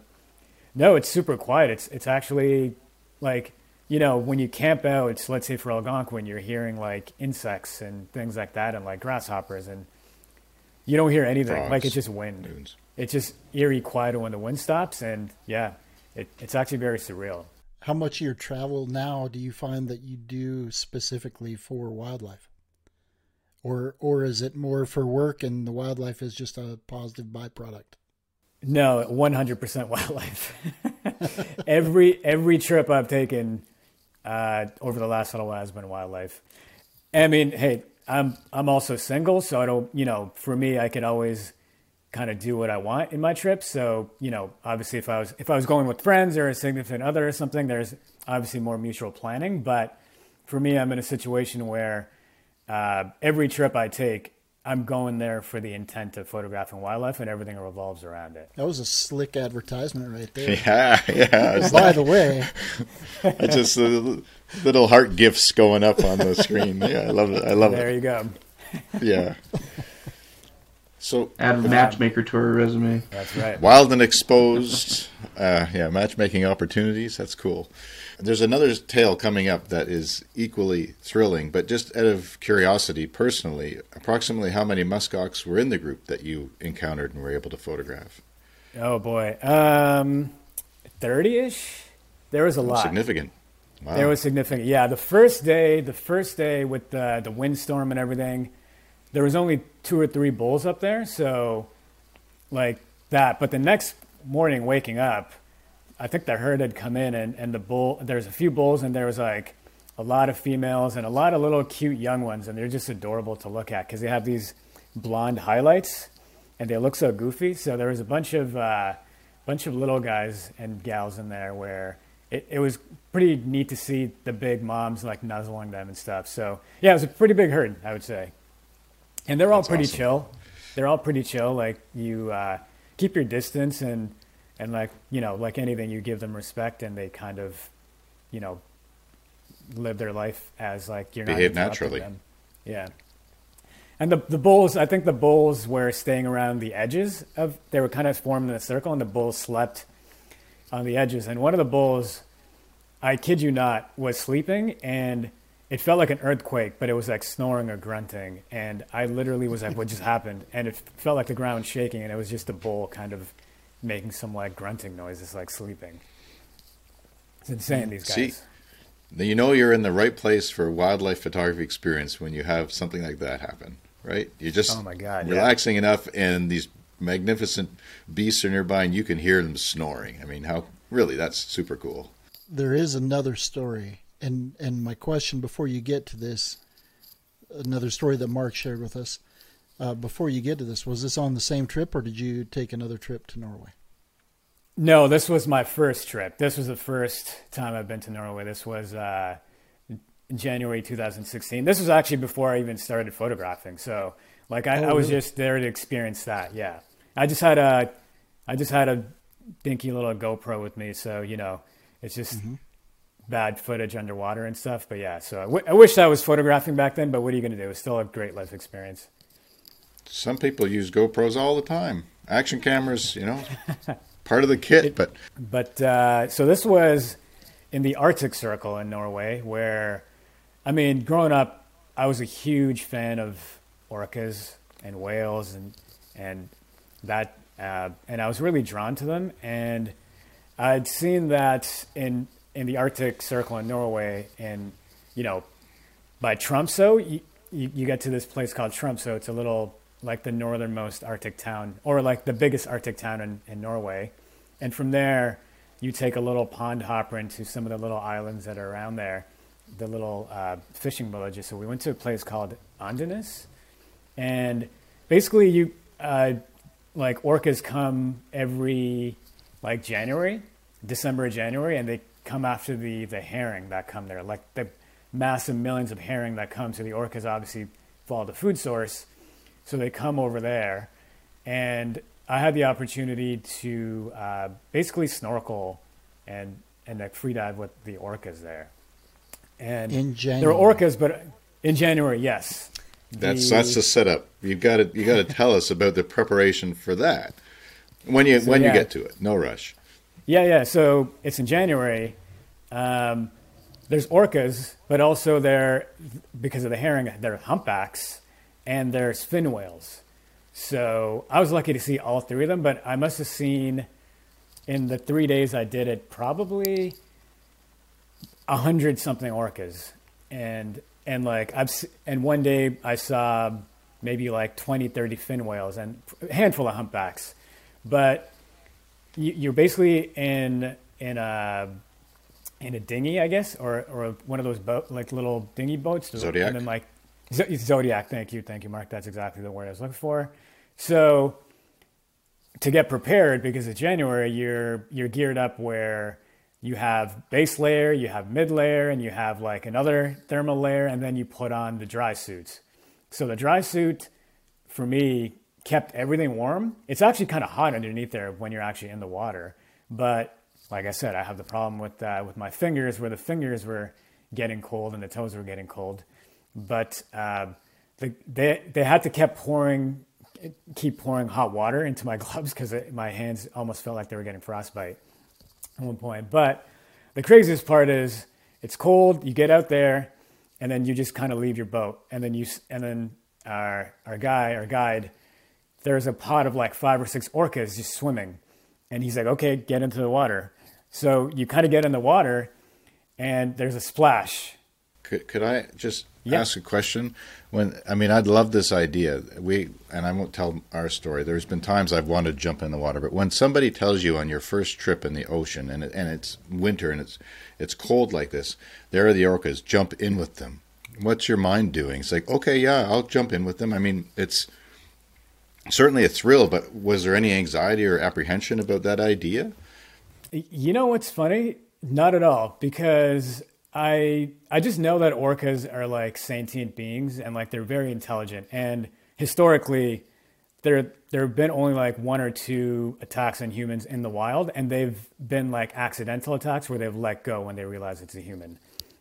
no, it's super quiet. It's it's actually like you know, when you camp out, it's let's say for Algonquin, you're hearing like insects and things like that, and like grasshoppers, and you don't hear anything. Frogs, like it's just wind. Moons. It's just eerie quiet when the wind stops, and yeah, it, it's actually very surreal. How much of your travel now do you find that you do specifically for wildlife, or or is it more for work and the wildlife is just a positive byproduct? No, one hundred percent wildlife. every every trip I've taken uh, over the last little while has been wildlife. I mean, hey, I'm I'm also single, so I don't, you know, for me, I could always kind of do what I want in my trips. So, you know, obviously, if I was if I was going with friends or a significant other or something, there's obviously more mutual planning. But for me, I'm in a situation where uh, every trip I take, I'm going there for the intent of photographing wildlife, and everything revolves around it. That was a slick advertisement right there. Yeah, yeah. By like, the way, I just uh, little heart gifts going up on the screen. Yeah, I love it. I love there it. There you go. Yeah. So add a matchmaker to our resume. That's right. Wild and exposed. Uh, yeah, matchmaking opportunities. That's cool. There's another tale coming up that is equally thrilling, but just out of curiosity, personally, approximately how many muskox were in the group that you encountered and were able to photograph? Oh boy, um, thirty-ish. There was a lot. Significant. Wow. There was significant. Yeah, the first day, the first day with the the windstorm and everything, there was only two or three bulls up there, so like that. But the next morning, waking up I think the herd had come in and, and the bull, there's a few bulls and there was like a lot of females and a lot of little cute young ones. And they're just adorable to look at because they have these blonde highlights and they look so goofy. So there was a bunch of, uh, bunch of little guys and gals in there where it, it was pretty neat to see the big moms like nuzzling them and stuff. So yeah, it was a pretty big herd, I would say. And they're all That's pretty awesome. chill. They're all pretty chill. Like you, uh, keep your distance and, and like you know like anything you give them respect and they kind of you know live their life as like you're not. behave naturally them. yeah and the the bulls i think the bulls were staying around the edges of they were kind of formed in a circle and the bulls slept on the edges and one of the bulls i kid you not was sleeping and it felt like an earthquake but it was like snoring or grunting and i literally was like what just happened and it felt like the ground shaking and it was just a bull kind of making some like grunting noises like sleeping. It's insane, mm. these guys. See, you know you're in the right place for wildlife photography experience when you have something like that happen, right? You're just oh my God, relaxing yeah. enough and these magnificent beasts are nearby and you can hear them snoring. I mean, how really that's super cool. There is another story. And and my question before you get to this another story that Mark shared with us uh, before you get to this, was this on the same trip or did you take another trip to Norway? No, this was my first trip. This was the first time I've been to Norway. This was uh, January 2016. This was actually before I even started photographing. So, like, I, oh, I was really? just there to experience that. Yeah, I just had a, I just had a dinky little GoPro with me. So you know, it's just mm-hmm. bad footage underwater and stuff. But yeah, so I, w- I wish I was photographing back then. But what are you going to do? It's still a great life experience. Some people use GoPros all the time. Action cameras, you know, part of the kit. But but uh, so this was in the Arctic Circle in Norway, where, I mean, growing up, I was a huge fan of orcas and whales and and that, uh, and I was really drawn to them. And I'd seen that in in the Arctic Circle in Norway, and you know, by Tromsø, you, you, you get to this place called Tromsø. It's a little like the northernmost Arctic town, or like the biggest Arctic town in, in Norway. And from there, you take a little pond hopper into some of the little islands that are around there, the little uh, fishing villages. So we went to a place called Andenes, and basically you uh, like orcas come every like January, December, January, and they come after the the herring that come there. Like the massive millions of herring that come. So the orcas obviously follow the food source, so they come over there, and I had the opportunity to uh, basically snorkel and and like free dive with the orcas there. And In there were January. orcas, but in January, yes. That's The- that's the setup. You got to you got to tell us about the preparation for that when you So, when yeah. you get to it. No rush. Yeah, yeah. So it's in January. Um, there's orcas, but also there, because of the herring, they're humpbacks and there's fin whales. So I was lucky to see all three of them, but I must have seen in the three days I did it probably a hundred something orcas, and and like I've and one day I saw maybe like 20, 30 fin whales and a handful of humpbacks, but you- you're basically in in a in a dinghy, I guess, or or one of those boat like little dinghy boats. Zodiac? And then like Zodiac. Thank you, thank you, Mark. That's exactly the word I was looking for. So to get prepared because it's January, you're you're geared up where you have base layer, you have mid layer, and you have like another thermal layer, and then you put on the dry suits. So the dry suit for me kept everything warm. It's actually kind of hot underneath there when you're actually in the water, but like I said, I have the problem with uh, with my fingers where the fingers were getting cold and the toes were getting cold. But uh, the, they they had to keep pouring keep pouring hot water into my gloves because my hands almost felt like they were getting frostbite at one point. But the craziest part is it's cold. You get out there, and then you just kind of leave your boat, and then you and then our our guy our guide there's a pod of like five or six orcas just swimming, and he's like, okay, get into the water. So you kind of get in the water, and there's a splash. Could, could I just Yeah. ask a question? When I mean, I'd love this idea. We and I won't tell our story. There's been times I've wanted to jump in the water, but when somebody tells you on your first trip in the ocean and it, and it's winter and it's it's cold like this, there are the orcas. Jump in with them. What's your mind doing? It's like, okay, yeah, I'll jump in with them. I mean, it's certainly a thrill, but was there any anxiety or apprehension about that idea? You know what's funny? Not at all, because I I just know that orcas are like sentient beings and like they're very intelligent. And historically, there there have been only like one or two attacks on humans in the wild, and they've been like accidental attacks where they've let go when they realize it's a human.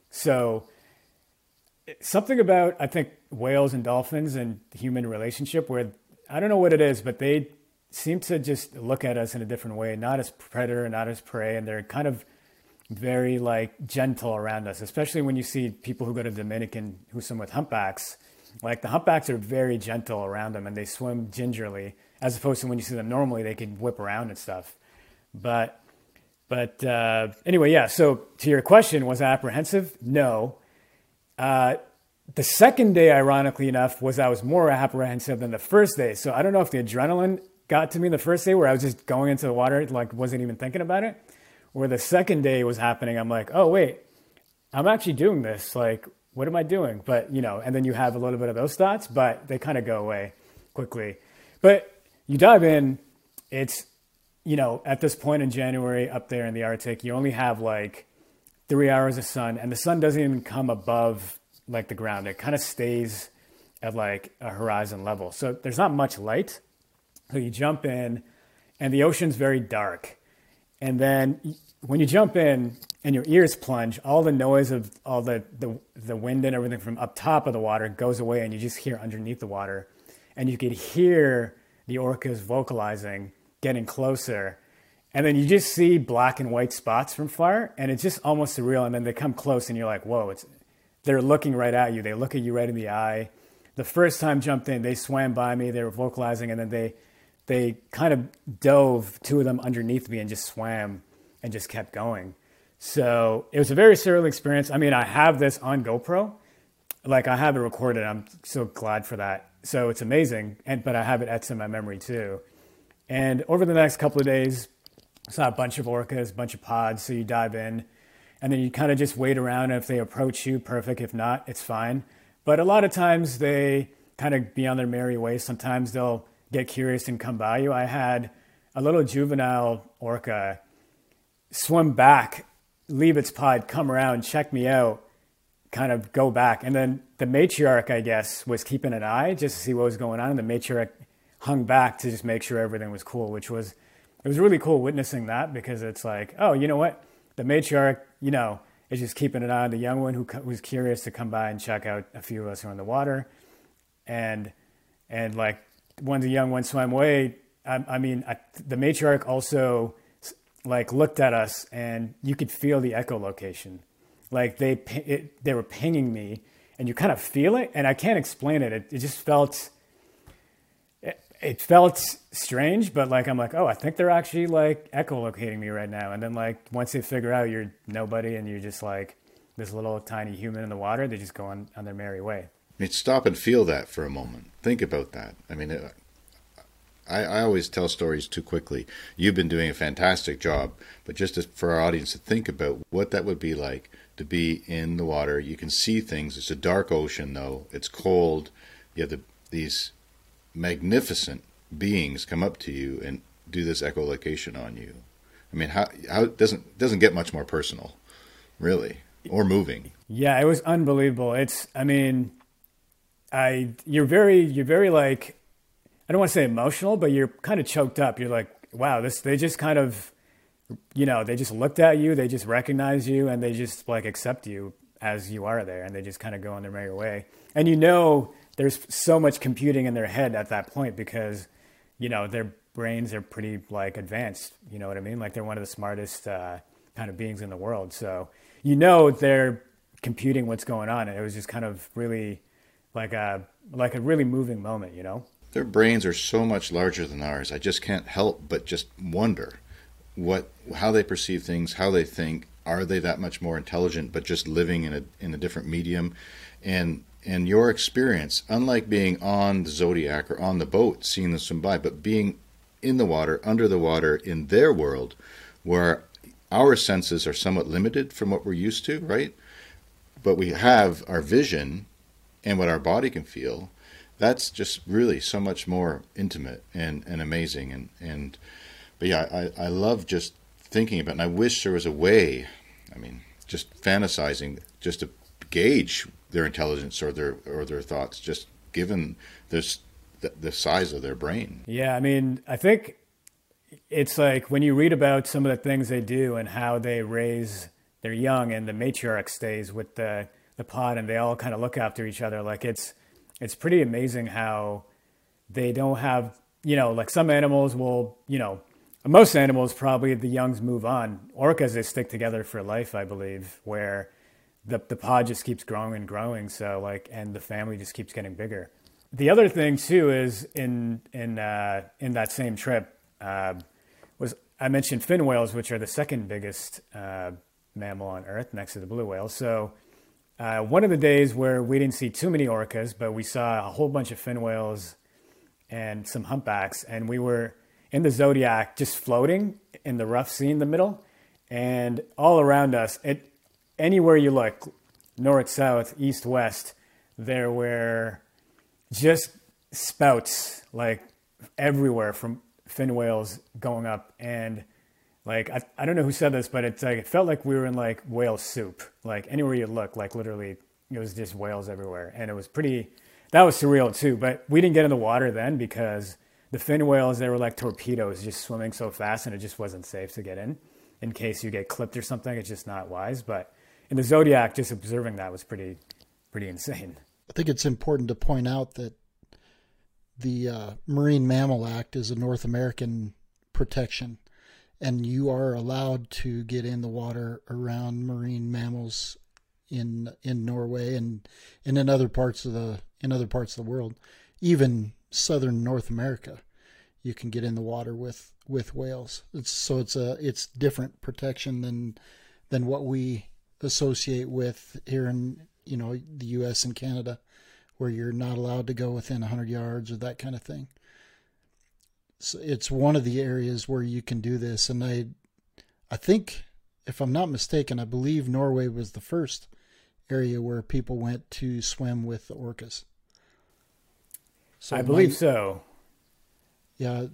So something about I think whales and dolphins and human relationship where I don't know what it is, but they seem to just look at us in a different way, not as predator, not as prey, and they're kind of very like gentle around us, especially when you see people who go to Dominican who swim with humpbacks. Like the humpbacks are very gentle around them and they swim gingerly, as opposed to when you see them normally, they can whip around and stuff. But but uh, anyway, yeah. So to your question, was I apprehensive? No. Uh, the second day, ironically enough, was I was more apprehensive than the first day. So I don't know if the adrenaline got to me the first day where I was just going into the water, like wasn't even thinking about it. Where the second day was happening, I'm like, oh wait, I'm actually doing this. Like, what am I doing? But you know, and then you have a little bit of those thoughts, but they kind of go away quickly. But you dive in, it's you know, at this point in January up there in the Arctic, you only have like three hours of sun, and the sun doesn't even come above like the ground. It kind of stays at like a horizon level. So there's not much light. So you jump in, and the ocean's very dark. And then when you jump in and your ears plunge, all the noise of all the, the, the wind and everything from up top of the water goes away, and you just hear underneath the water. And you could hear the orcas vocalizing, getting closer. and then you just see black and white spots from far, and it's just almost surreal. And then they come close, and you're like, "Whoa!" It's they're looking right at you. They look at you right in the eye. The first time jumped in, they swam by me. They were vocalizing, and then they they kind of dove two of them underneath me and just swam and just kept going. So it was a very surreal experience. I mean, I have this on GoPro, like I have it recorded. I'm so glad for that. So it's amazing, and but I have it etched in my memory too. And over the next couple of days, saw a bunch of orcas, a bunch of pods. So you dive in, and then you kind of just wait around. If they approach you, perfect. If not, it's fine. But a lot of times they kind of be on their merry way. Sometimes they'll get curious and come by you. I had a little juvenile orca swim back, leave its pod, come around, check me out, kind of go back. And then the matriarch, I guess, was keeping an eye just to see what was going on. And the matriarch hung back to just make sure everything was cool, which was it was really cool witnessing that because it's like, oh, you know what? The matriarch, you know, is just keeping an eye on the young one who was curious to come by and check out a few of us who are in the water, and and like when the young one swam away, I, I mean, I, the matriarch also like looked at us and you could feel the echolocation, like they it, they were pinging me, and you kind of feel it, and I can't explain it. It, it just felt it felt strange, but like I'm like, oh, I think they're actually like echolocating me right now. And then like once they figure out you're nobody and you're just like this little tiny human in the water, they just go on, on their merry way. I mean, stop and feel that for a moment. Think about that. I mean, it, I, I always tell stories too quickly. You've been doing a fantastic job, but just for our audience to think about what that would be like to be in the water. You can see things. It's a dark ocean, though. It's cold. You have the, these magnificent beings come up to you and do this echolocation on you. I mean, how how doesn't doesn't get much more personal, really, or moving. Yeah, it was unbelievable. It's I mean, I you're very you're very like I don't want to say emotional, but you're kind of choked up. You're like, wow, this they just kind of you know, they just looked at you, they just recognize you and they just like accept you as you are there and they just kind of go on their merry way. And you know there's so much computing in their head at that point because you know their brains are pretty like advanced you know what i mean like they're one of the smartest uh, kind of beings in the world so you know they're computing what's going on and it was just kind of really like a like a really moving moment you know their brains are so much larger than ours i just can't help but just wonder what how they perceive things how they think are they that much more intelligent but just living in a in a different medium and and your experience, unlike being on the Zodiac or on the boat seeing them swim by, but being in the water, under the water, in their world, where our senses are somewhat limited from what we're used to, right? But we have our vision and what our body can feel. That's just really so much more intimate and, and amazing. And, and but yeah, I, I love just thinking about it. And I wish there was a way, I mean, just fantasizing, just to gauge their intelligence or their or their thoughts, just given this the, the size of their brain. Yeah, I mean, I think it's like when you read about some of the things they do and how they raise their young, and the matriarch stays with the the pod, and they all kind of look after each other. Like it's it's pretty amazing how they don't have you know like some animals will you know most animals probably the youngs move on orcas they stick together for life i believe where the the pod just keeps growing and growing. So like, and the family just keeps getting bigger. The other thing too is in in uh, in that same trip uh, was I mentioned fin whales, which are the second biggest uh, mammal on Earth next to the blue whale. So. Uh, one of the days where we didn't see too many orcas, but we saw a whole bunch of fin whales and some humpbacks, and we were in the Zodiac just floating in the rough sea in the middle, and all around us, it anywhere you look, north, south, east, west, there were just spouts like everywhere from fin whales going up and like I, I don't know who said this but it's like it felt like we were in like whale soup. Like anywhere you look like literally it was just whales everywhere. And it was pretty that was surreal too. But we didn't get in the water then because the fin whales they were like torpedoes just swimming so fast and it just wasn't safe to get in in case you get clipped or something. It's just not wise. But in the Zodiac, just observing that was pretty pretty insane. I think it's important to point out that the uh, Marine Mammal Act is a North American protection, and you are allowed to get in the water around marine mammals in in Norway and and in other parts of the in other parts of the world, even southern North America, you can get in the water with with whales. It's so it's a it's different protection than than what we associate with here in you know the U.S. and Canada, where you're not allowed to go within 100 yards or that kind of thing. So it's one of the areas where you can do this, and I, I think, if I'm not mistaken, I believe Norway was the first area where people went to swim with the orcas. So I believe my, so. Yeah,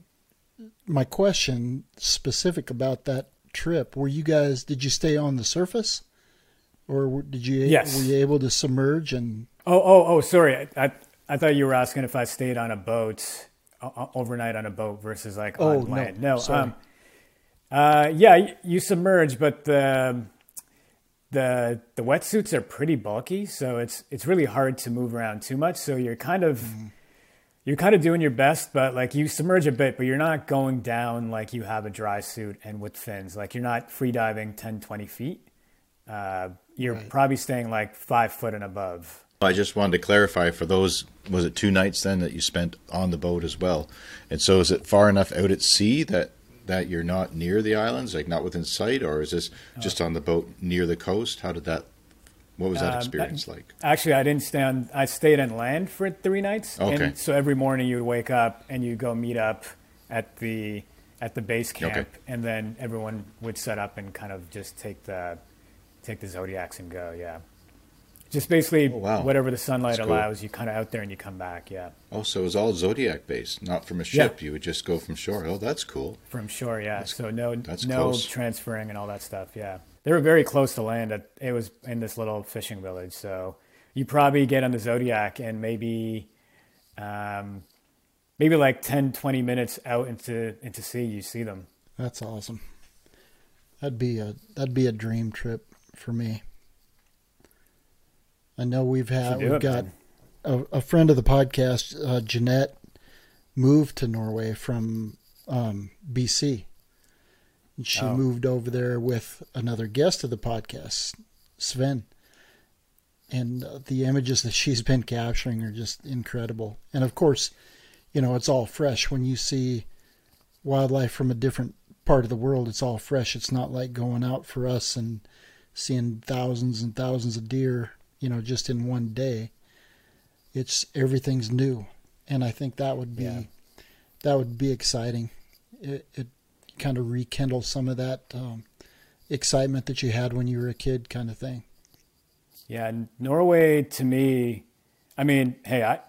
my question specific about that trip: Were you guys? Did you stay on the surface, or did you? Yes. Were you able to submerge and? Oh, oh, oh! Sorry, I I thought you were asking if I stayed on a boat overnight on a boat versus like oh, on land. No, no um, uh, yeah, you, submerge, but the the the wetsuits are pretty bulky, so it's it's really hard to move around too much. So you're kind of mm. you're kind of doing your best, but like you submerge a bit, but you're not going down like you have a dry suit and with fins. Like you're not free diving 10, 20 feet. Uh, you're right. probably staying like five foot and above. I just wanted to clarify for those was it two nights then that you spent on the boat as well, and so is it far enough out at sea that that you're not near the islands, like not within sight, or is this just on the boat near the coast? How did that? What was that um, experience um, like? Actually, I didn't stay on. I stayed on land for three nights. Okay. And so every morning you would wake up and you go meet up at the at the base camp, okay. and then everyone would set up and kind of just take the take the zodiacs and go. Yeah. Just basically oh, wow. whatever the sunlight That's allows, cool. you kind of out there and you come back. Yeah. Oh, so it was all zodiac based, not from a ship. Yeah. You would just go from shore. Oh, that's cool. From shore, yeah. That's, so no, that's no close. transferring and all that stuff. Yeah, they were very close to land. It was in this little fishing village, so you probably get on the zodiac and maybe, um, maybe like 10, 20 minutes out into into sea, you see them. That's awesome. That'd be a that'd be a dream trip for me. I know we've had we've it, got a, a, friend of the podcast, uh, Jeanette, moved to Norway from um, BC. And she oh. moved over there with another guest of the podcast, Sven. And uh, the images that she's been capturing are just incredible. And of course, you know, it's all fresh when you see wildlife from a different part of the world. It's all fresh. It's not like going out for us and seeing thousands and thousands of deer you know, just in one day. It's everything's new, and I think that would be yeah. that would be exciting. It, it kind of rekindle some of that um, excitement that you had when you were a kid, kind of thing. Yeah, Norway to me, I mean, hey, I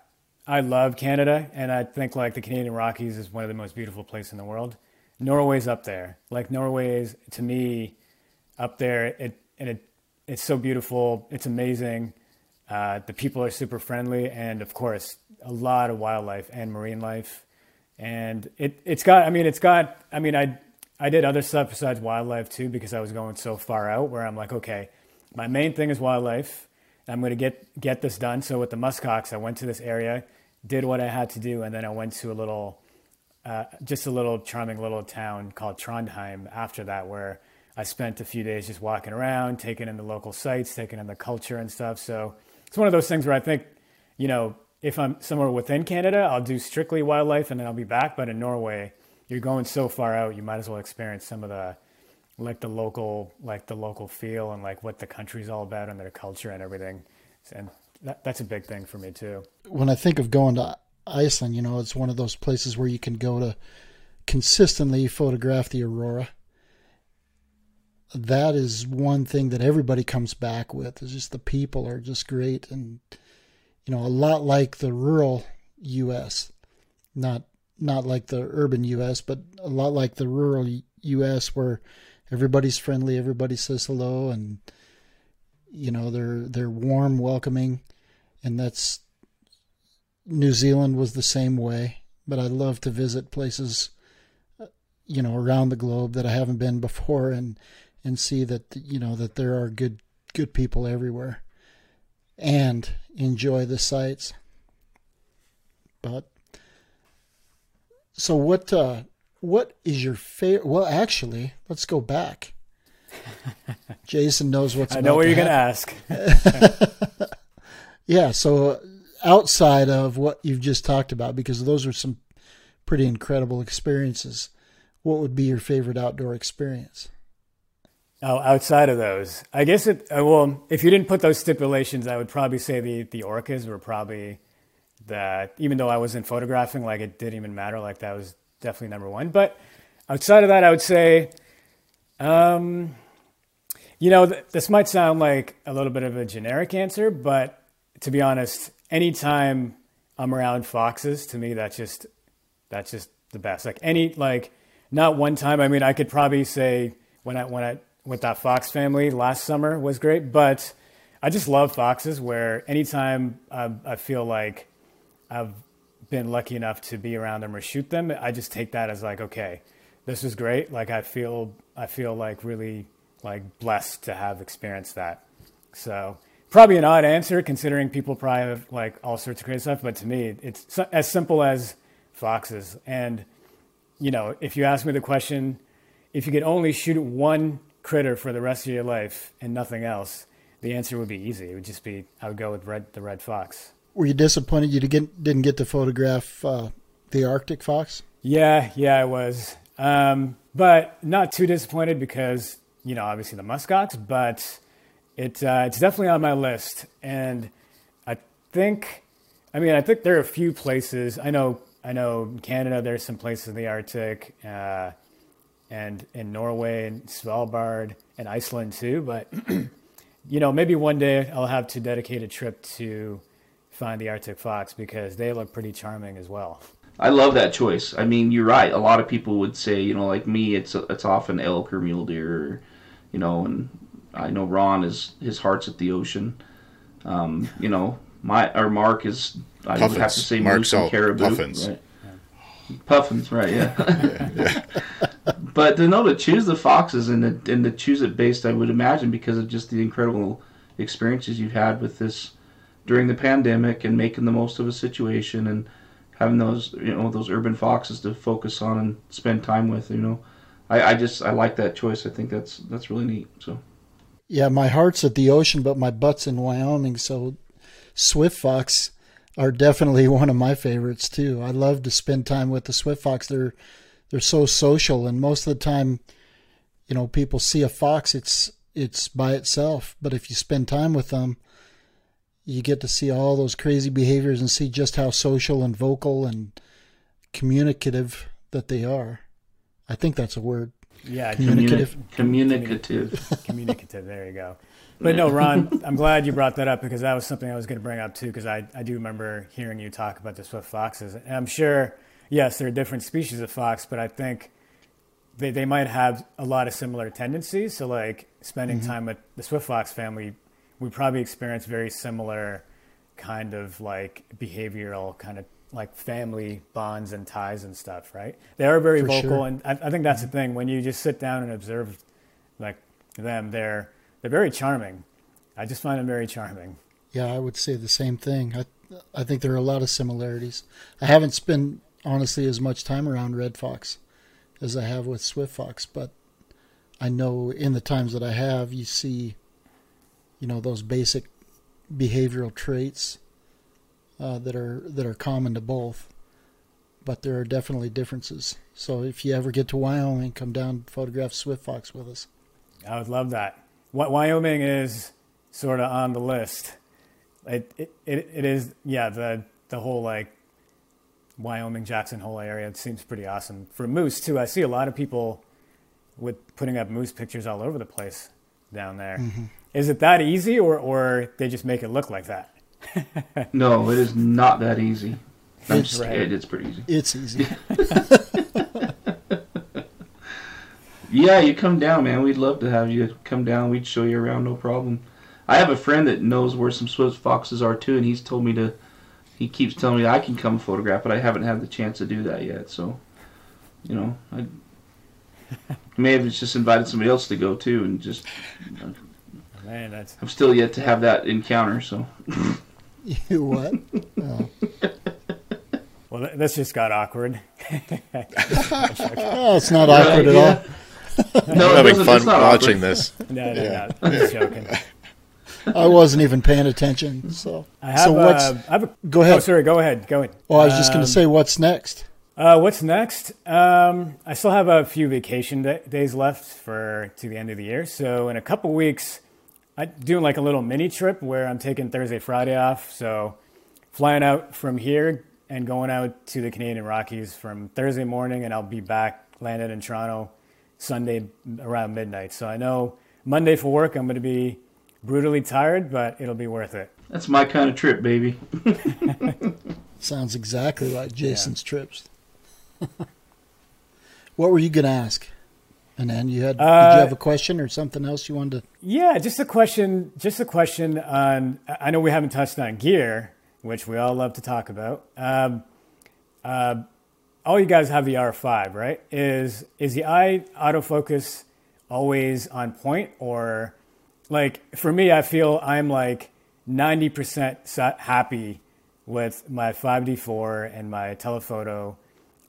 I love Canada, and I think like the Canadian Rockies is one of the most beautiful places in the world. Norway's up there. Like Norway is to me up there. It and it it's so beautiful. It's amazing. Uh, the people are super friendly, and of course, a lot of wildlife and marine life. And it it's got. I mean, it's got. I mean, I I did other stuff besides wildlife too because I was going so far out. Where I'm like, okay, my main thing is wildlife. I'm going to get get this done. So with the muskox, I went to this area, did what I had to do, and then I went to a little, uh, just a little charming little town called Trondheim after that, where I spent a few days just walking around, taking in the local sites, taking in the culture and stuff. So it's one of those things where I think, you know, if I'm somewhere within Canada, I'll do strictly wildlife and then I'll be back. But in Norway, you're going so far out, you might as well experience some of the like the local like the local feel and like what the country's all about and their culture and everything. And that, that's a big thing for me too. When I think of going to Iceland, you know, it's one of those places where you can go to consistently photograph the aurora that is one thing that everybody comes back with is just the people are just great and you know a lot like the rural US not not like the urban US but a lot like the rural US where everybody's friendly everybody says hello and you know they're they're warm welcoming. And that's New Zealand was the same way but I love to visit places uh, you know around the globe that I haven't been before. And and see that you know that there are good good people everywhere and enjoy the sights but so what uh what is your favorite? Well, actually, let's go back. Jason knows what's. I know what you're going to ask. yeah. So uh, outside of what you've just talked about, because those are some pretty incredible experiences, what would be your favorite outdoor experience? Oh, outside of those, I guess it. Uh, well, if you didn't put those stipulations, I would probably say the the orcas were probably that. Even though I wasn't photographing, like it didn't even matter. Like that was definitely number one. But outside of that, I would say, um, you know, th- this might sound like a little bit of a generic answer, but to be honest, anytime I'm around foxes, to me, that's just that's just the best. Like any like not one time. I mean, I could probably say when I when I with that fox family last summer was great, but I just love foxes. Where anytime I, I feel like I've been lucky enough to be around them or shoot them, I just take that as like, okay, this is great. Like I feel I feel like really like blessed to have experienced that. So probably an odd answer considering people probably have like all sorts of crazy stuff, but to me, it's as simple as foxes. And you know, if you ask me the question, if you could only shoot one critter for the rest of your life and nothing else, the answer would be easy. It would just be I would go with red, the red fox. Were you disappointed you didn't get to photograph uh, the Arctic fox? Yeah, yeah, I was, um, but not too disappointed because you know obviously the muskox, but it uh, it's definitely on my list, and I think, I mean, I think there are a few places. I know, I know, in Canada there's some places in the Arctic. Uh, and in Norway and Svalbard and Iceland too. But you know, maybe one day I'll have to dedicate a trip to find the Arctic fox because they look pretty charming as well. I love that choice. I mean, you're right. A lot of people would say, you know, like me, it's it's often elk or mule deer, or, you know, and I know Ron is his heart's at the ocean. Um, you know, my or Mark is I Puffins. would have to say Mark's moose and caribou. Puffins. Right? Puffins, right? Yeah. yeah. But to know to choose the foxes and to, and to choose it based, I would imagine, because of just the incredible experiences you've had with this during the pandemic and making the most of a situation and having those you know those urban foxes to focus on and spend time with. You know, I, I just I like that choice. I think that's that's really neat. So. Yeah, my heart's at the ocean, but my butt's in Wyoming. So, Swift Fox are definitely one of my favorites too. I love to spend time with the Swift Fox. They're they're so social, and most of the time, you know, people see a fox, it's it's by itself. But if you spend time with them, you get to see all those crazy behaviors and see just how social and vocal and communicative that they are. I think that's a word. Yeah, communicative. Communicative. communicative. There you go. But no, Ron, I'm glad you brought that up because that was something I was going to bring up too. Because I, I do remember hearing you talk about the swift foxes, and I'm sure yes, there are different species of fox, but I think they, they might have a lot of similar tendencies. So, like spending mm-hmm. time with the swift fox family, we probably experience very similar kind of like behavioral kind of like family bonds and ties and stuff, right? They are very For vocal, sure. and I, I, think that's mm-hmm. the thing. When you just sit down and observe like them, they're they're very charming. I just find them very charming. Yeah, I would say the same thing. I I think there are a lot of similarities. I haven't spent honestly as much time around red fox as I have with swift fox, but I know in the times that I have, you see, you know, those basic behavioral traits uh, that are that are common to both. But there are definitely differences. So if you ever get to Wyoming, come down photograph swift fox with us. I would love that. Wyoming is sort of on the list. It, it, it, is yeah the the whole like Wyoming Jackson Hole area. It seems pretty awesome for moose too. I see a lot of people with putting up moose pictures all over the place down there. Mm-hmm. Is it that easy, or or they just make it look like that? no, it is not that easy. I'm it's, right. it's pretty easy. It's easy. yeah, you come down, man. We'd love to have you come down. We'd show you around, no problem. I have a friend that knows where some Swift foxes are too, and he's told me to he keeps telling me I can come photograph, but I haven't had the chance to do that yet. So, you know, I may have just invited somebody else to go too, and just. Man, that's. I'm still yet to have that encounter. So. You what? Oh. Well, Well, this just got awkward. oh, it's not awkward at all. no, I'm having fun watching this. No, no, yeah. no. I'm just joking. I wasn't even paying attention. So, I have, so what's? Uh, I have a, go ahead. Oh, sorry. Go ahead. Go ahead. Well, I was just going to Um, say, what's next? Uh, what's next? Um, I still have a few vacation da days left for to the end of the year. So in a couple weeks, I'm doing like a little mini trip where I'm taking Thursday, Friday off. So flying out from here and going out to the Canadian Rockies from Thursday morning, and I'll be back landed in Toronto Sunday around midnight. So I know Monday for work I'm going to be brutally tired, but it'll be worth it. That's my kind of trip, baby. Sounds exactly like Jason's trips. what were you going to ask? And then you had did Uh, you have a question or something else you wanted to? Yeah, just a question. Just a question on. I know we haven't touched on gear, which we all love to talk about. Um, uh, all you guys have the R5, right? Is is the eye autofocus always on point, or like for me, I feel I'm like ninety percent happy with my 5D4 and my telephoto,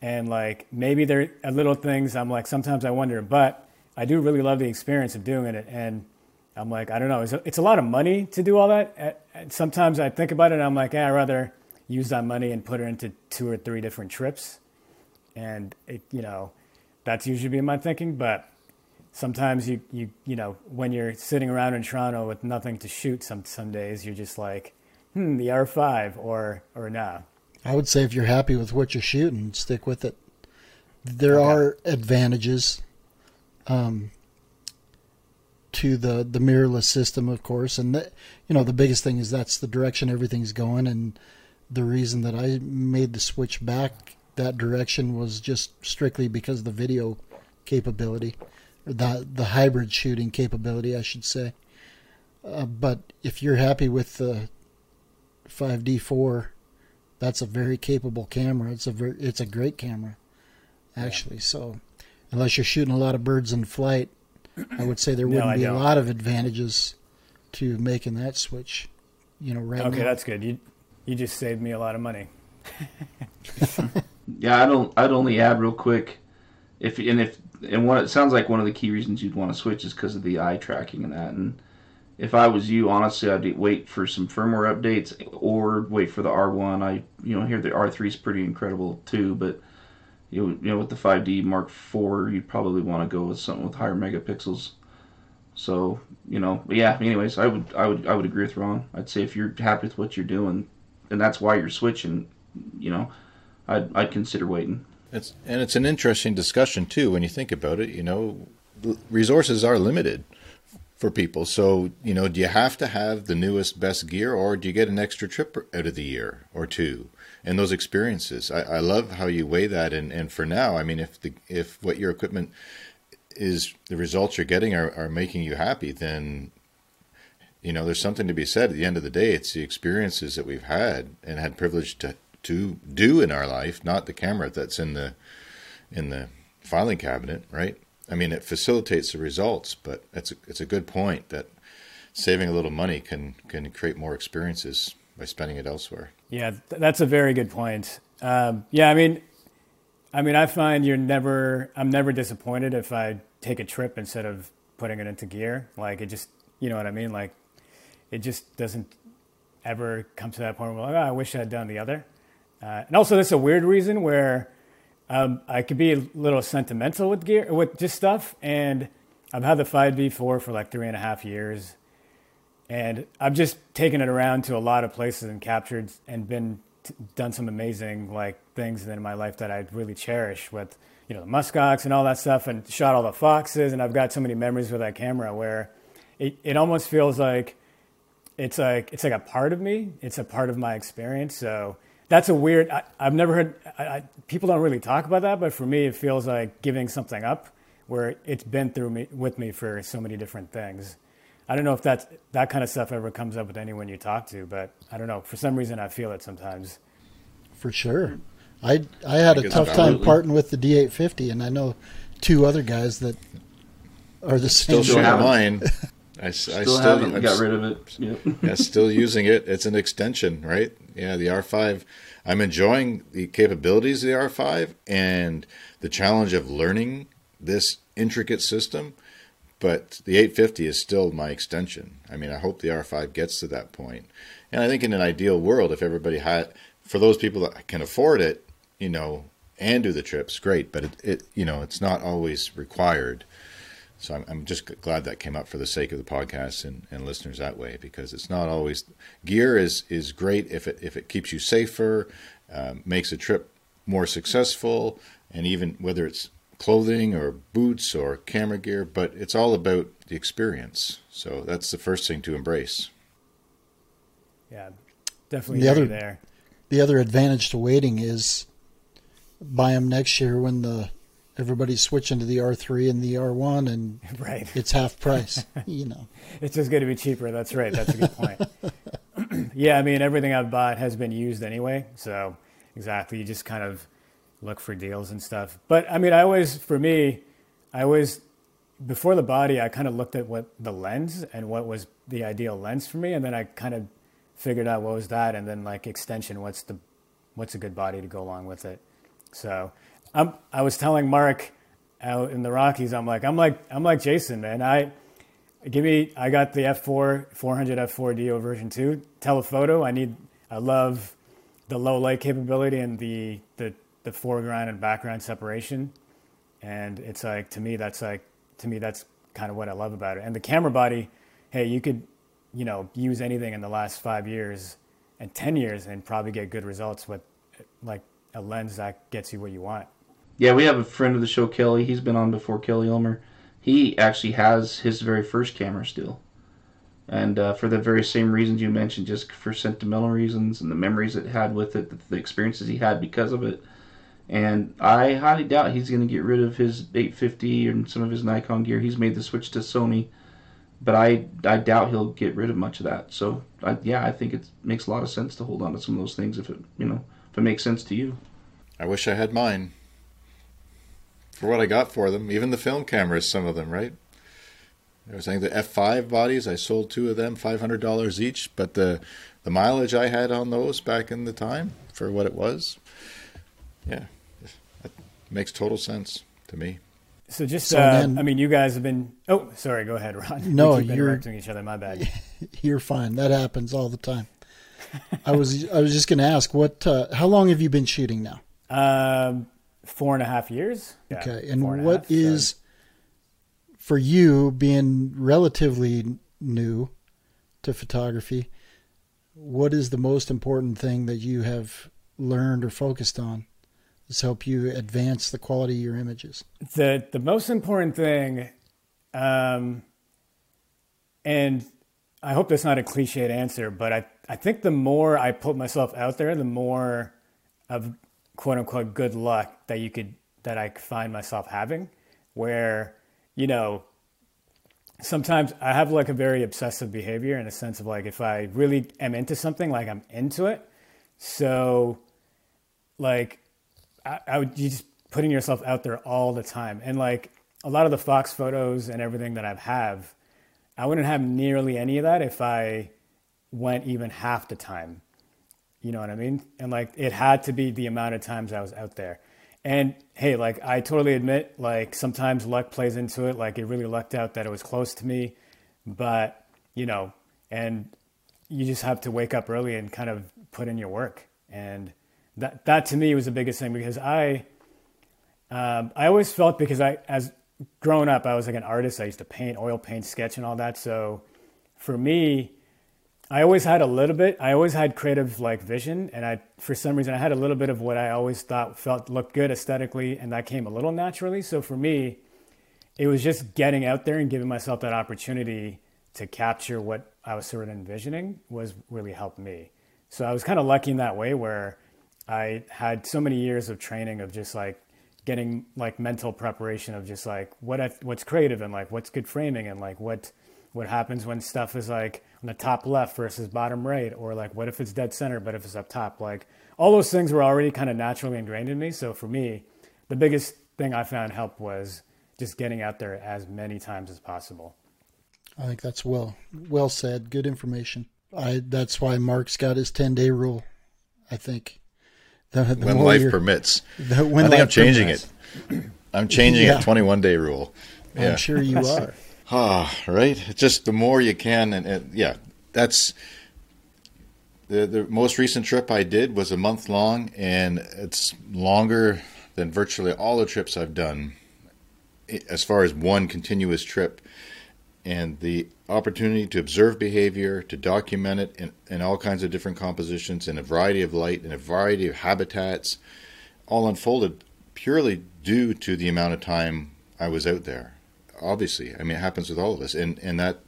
and like maybe there are little things I'm like sometimes I wonder, but I do really love the experience of doing it, and I'm like I don't know, it's a, lot of money to do all that. And sometimes I think about it, I'm like, I'd rather use that money and put it into two or three different trips, and it, you know, that's usually been my thinking, but. Sometimes you, you you know when you're sitting around in Toronto with nothing to shoot, some some days you're just like, hmm, the R5 or or nah. I would say if you're happy with what you're shooting, stick with it. There Okay. are advantages um, to the the mirrorless system, of course, and the, you know the biggest thing is that's the direction everything's going, and the reason that I made the switch back that direction was just strictly because of the video capability, the the hybrid shooting capability, I should say. Uh, but if you're happy with the 5D4 that's a very capable camera. It's a ver- it's a great camera, actually. So, unless you're shooting a lot of birds in flight, I would say there wouldn't I be a don't. lot of advantages to making that switch. You know, right Okay, now. that's good. You you just saved me a lot of money. Yeah, I don't. I'd only add real quick, if and if and what it sounds like one of the key reasons you'd want to switch is because of the eye tracking and that. And if I was you, honestly, I'd wait for some firmware updates or wait for the R1. I you know hear the R3 is pretty incredible too, but you know, you with the 5D Mark IV, you'd probably want to go with something with higher megapixels. So you know, yeah. Anyways, I would I would I would agree with Ron. I'd say if you're happy with what you're doing, and that's why you're switching, you know, I'd I'd consider waiting. It's and it's an interesting discussion too when you think about it. You know, resources are limited for people. So you know, do you have to have the newest, best gear, or do you get an extra trip out of the year or two? And those experiences, I, I love how you weigh that. And, and for now, I mean, if the if what your equipment is, the results you're getting are, are making you happy, then you know, there's something to be said. At the end of the day, it's the experiences that we've had and had privilege to to do in our life, not the camera that's in the in the filing cabinet, right? I mean, it facilitates the results, but it's a, it's a good point that saving a little money can can create more experiences by spending it elsewhere. Yeah, th- that's a very good point. Um, yeah, I mean, I mean, I find you're never. I'm never disappointed if I take a trip instead of putting it into gear. Like it just, you know what I mean? Like it just doesn't ever come to that point where like, oh, I wish I had done the other. Uh, and also, there's a weird reason where um, I could be a little sentimental with gear, with just stuff. And I've had the 5D4 for like three and a half years, and I've just taken it around to a lot of places and captured and been t- done some amazing like things in my life that I really cherish with you know the muskox and all that stuff, and shot all the foxes. And I've got so many memories with that camera where it, it almost feels like it's like it's like a part of me. It's a part of my experience. So that's a weird. I, I've never heard I, I, people don't really talk about that, but for me, it feels like giving something up, where it's been through me with me for so many different things. I don't know if that's that kind of stuff ever comes up with anyone you talk to, but I don't know. For some reason, I feel it sometimes. for sure. I I had a tough time valid. parting with the D850, and I know two other guys that are the same. Still Still shooting have mine. I, I Still, still haven't I'm got rid of it. Yep. yeah, still using it. It's an extension, right? Yeah, the R5. I'm enjoying the capabilities of the R5 and the challenge of learning this intricate system. But the 850 is still my extension. I mean, I hope the R5 gets to that point. And I think in an ideal world, if everybody had, for those people that can afford it, you know, and do the trips, great. But it, it you know, it's not always required. So I'm, I'm just glad that came up for the sake of the podcast and, and listeners that way because it's not always gear is is great if it if it keeps you safer, um, makes a trip more successful, and even whether it's clothing or boots or camera gear, but it's all about the experience. So that's the first thing to embrace. Yeah, definitely The the other- there. The other advantage to waiting is buy them next year when the everybody's switching to the R3 and the R1 and Right. it's half price. you know. It's just going to be cheaper. That's right. That's a good point. yeah, I mean, everything I've bought has been used anyway. So, exactly. You just kind of look for deals and stuff. But, I mean, I always, for me, I always, before the body, I kind of looked at what the lens and what was the ideal lens for me. And then I kind of figured out what was that. And then, like, extension, what's the, what's a good body to go along with it. So, I'm, I was telling Mark out in the Rockies, I'm like, I'm like, I'm like Jason, man. I, Give me. I got the F4 400 F4 DO version two telephoto. I need. I love the low light capability and the the the foreground and background separation. And it's like to me that's like to me that's kind of what I love about it. And the camera body. Hey, you could, you know, use anything in the last five years and ten years and probably get good results with like a lens that gets you what you want. Yeah, we have a friend of the show, Kelly. He's been on before, Kelly Ulmer. He actually has his very first camera still. And uh, for the very same reasons you mentioned, just for sentimental reasons and the memories it had with it, the, experiences he had because of it. And I highly doubt he's going to get rid of his 850 and some of his Nikon gear. He's made the switch to Sony, but I I doubt he'll get rid of much of that. So I, yeah, I think it makes a lot of sense to hold on to some of those things if it you know if it makes sense to you. I wish I had mine. For what I got for them, even the film cameras, some of them, right? I was saying the F5 bodies, I sold two of them, five hundred dollars each. But the the mileage I had on those back in the time for what it was, yeah, that makes total sense to me. So just, So uh, then- I mean, you guys have been. Oh, sorry. Go ahead, Ron. No, you're- interrupting each other. My bad. You're fine. That happens all the time. I was I was just going to ask what uh, how long have you been shooting now? Um, four and a half years. Yeah, Okay, and four a what half, so- for you being relatively new to photography? What is the most important thing that you have learned or focused on that's helped you advance the quality of your images? the the most important thing, um, and I hope that's not a cliched answer, but I I think the more I put myself out there, the more of quote unquote good luck that you could that I find myself having, where you know sometimes I have like a very obsessive behavior in a sense of like if I really am into something, like I'm into it. So, like, I, I would you just putting yourself out there all the time, and like a lot of the Fox photos and everything that I have, I wouldn't have nearly any of that if I went even half the time. You know what I mean? And like it had to be the amount of times I was out there. And hey, like I totally admit, like sometimes luck plays into it. Like it really lucked out that it was close to me, but you know, and you just have to wake up early and kind of put in your work. And that that to me was the biggest thing because I um, I always felt because I as growing up I was like an artist. I used to paint, oil paint, sketch, and all that. So for me, I always had a little bit. I always had creative like vision, and I for some reason I had a little bit of what I always thought felt looked good aesthetically, and that came a little naturally. So for me, it was just getting out there and giving myself that opportunity to capture what I was sort of envisioning was really helped me. So I was kind of lucky in that way where I had so many years of training of just like getting like mental preparation of just like what I, what's creative and like what's good framing and like what what happens when stuff is like on the top left versus bottom right or like what if it's dead center but if it's up top like all those things were already kind of naturally ingrained in me so for me the biggest thing i found help was just getting out there as many times as possible I think that's well well said. Good information. I that's why Mark's got his ten day rule. I think the, the when life permits. The, when I think I'm changing permits. it. I'm changing yeah. it. 21 day rule. Yeah. I'm sure you are. Ah, right. Just the more you can, and, and yeah, that's the the most recent trip I did was a month long, and it's longer than virtually all the trips I've done, as far as one continuous trip and the opportunity to observe behavior, to document it in, in all kinds of different compositions, in a variety of light, in a variety of habitats, all unfolded purely due to the amount of time I was out there. Obviously, I mean, it happens with all of us, and and that,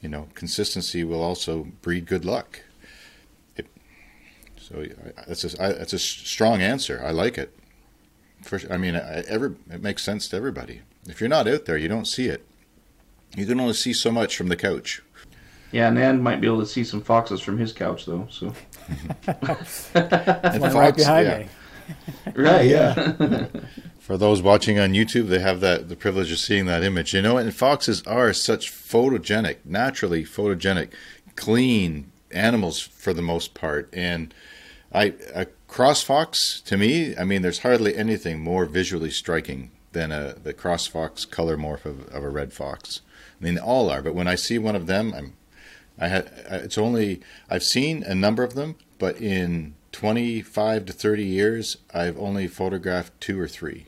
you know, consistency will also breed good luck. It, so that's a that's a strong answer. I like it. For, I mean, I, every, it makes sense to everybody. If you're not out there, you don't see it. You can only see so much from the couch. Yeah, Nan might be able to see some foxes from his couch though. So fox, right behind yeah. me. right, yeah. For those watching on YouTube, they have that the privilege of seeing that image. You know, and foxes are such photogenic, naturally photogenic, clean animals for the most part. And I a cross fox to me, I mean, there's hardly anything more visually striking than a the cross fox color morph of, of a red fox. I mean, all are. But when I see one of them, I'm, I had. It's only I've seen a number of them, but in 25 to 30 years, I've only photographed two or three,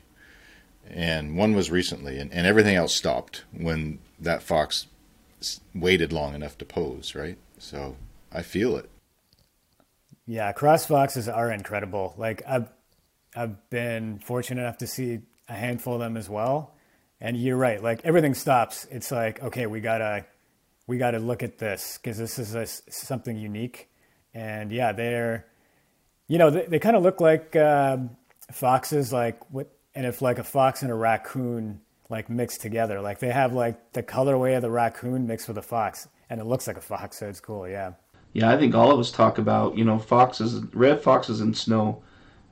and one was recently, and, and everything else stopped when that fox waited long enough to pose. Right, so I feel it. Yeah, cross foxes are incredible. Like I've I've been fortunate enough to see a handful of them as well. And you're right. Like everything stops. It's like, okay, we gotta, we gotta look at this because this is a, something unique. And yeah, they're, you know, they, they kind of look like uh, foxes. Like what? And if like a fox and a raccoon like mixed together, like they have like the colorway of the raccoon mixed with a fox, and it looks like a fox. So it's cool. Yeah. Yeah, I think all of us talk about you know foxes, red foxes in snow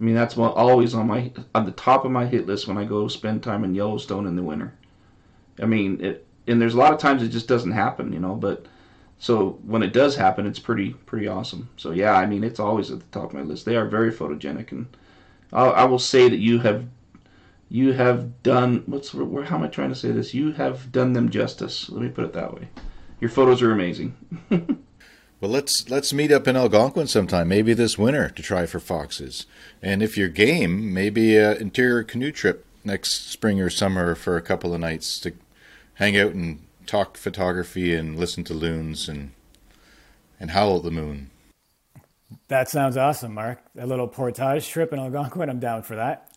I mean, that's what always on my on the top of my hit list when I go spend time in Yellowstone in the winter. I mean, it, and there's a lot of times it just doesn't happen, you know. But so when it does happen, it's pretty pretty awesome. So yeah, I mean, it's always at the top of my list. They are very photogenic, and I'll, I will say that you have you have done what's where, how am I trying to say this? You have done them justice. Let me put it that way. Your photos are amazing. Well, let's let's meet up in Algonquin sometime, maybe this winter, to try for foxes. And if you're game, maybe an interior canoe trip next spring or summer for a couple of nights to hang out and talk photography and listen to loons and and howl at the moon. That sounds awesome, Mark. A little portage trip in Algonquin. I'm down for that.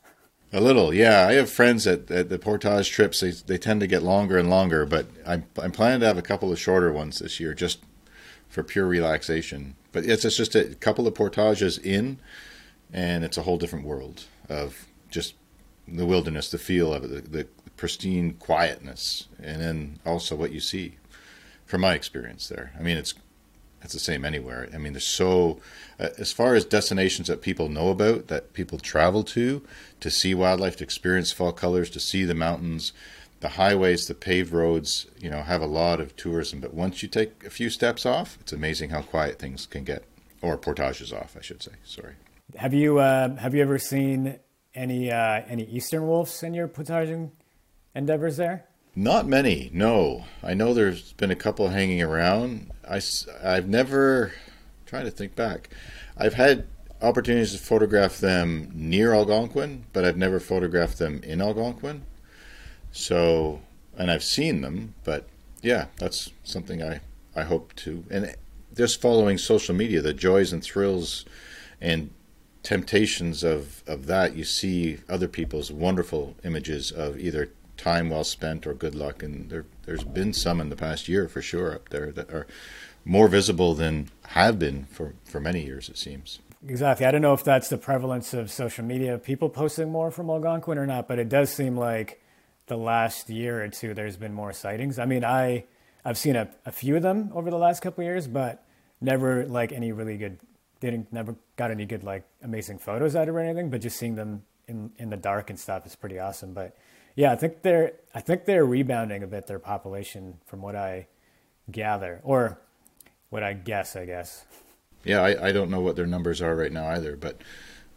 A little, yeah. I have friends at, at the portage trips. They, they tend to get longer and longer, but I'm, I'm planning to have a couple of shorter ones this year, just for pure relaxation. But it's, it's just a couple of portages in, and it's a whole different world of just the wilderness, the feel of it, the, the pristine quietness, and then also what you see. From my experience there, I mean, it's it's the same anywhere. I mean, there's so uh, as far as destinations that people know about, that people travel to, to see wildlife, to experience fall colors, to see the mountains the highways, the paved roads, you know, have a lot of tourism. But once you take a few steps off, it's amazing how quiet things can get, or portages off, I should say. Sorry. Have you uh, have you ever seen any uh, any eastern wolves in your portaging endeavors there? Not many. No, I know there's been a couple hanging around. I I've never. Trying to think back. I've had opportunities to photograph them near Algonquin, but I've never photographed them in Algonquin. So, and I've seen them, but yeah, that's something I, I hope to. And just following social media, the joys and thrills and temptations of, of that, you see other people's wonderful images of either time well spent or good luck. And there, there's been some in the past year for sure up there that are more visible than have been for, for many years, it seems. Exactly. I don't know if that's the prevalence of social media, people posting more from Algonquin or not, but it does seem like the last year or two, there's been more sightings. I mean, I I've seen a, a few of them over the last couple years, but never like any really good. Didn't never got any good like amazing photos out of or anything. But just seeing them in in the dark and stuff is pretty awesome. But yeah, I think they're I think they're rebounding a bit their population from what I gather, or what I guess, I guess. Yeah, I, I don't know what their numbers are right now either, but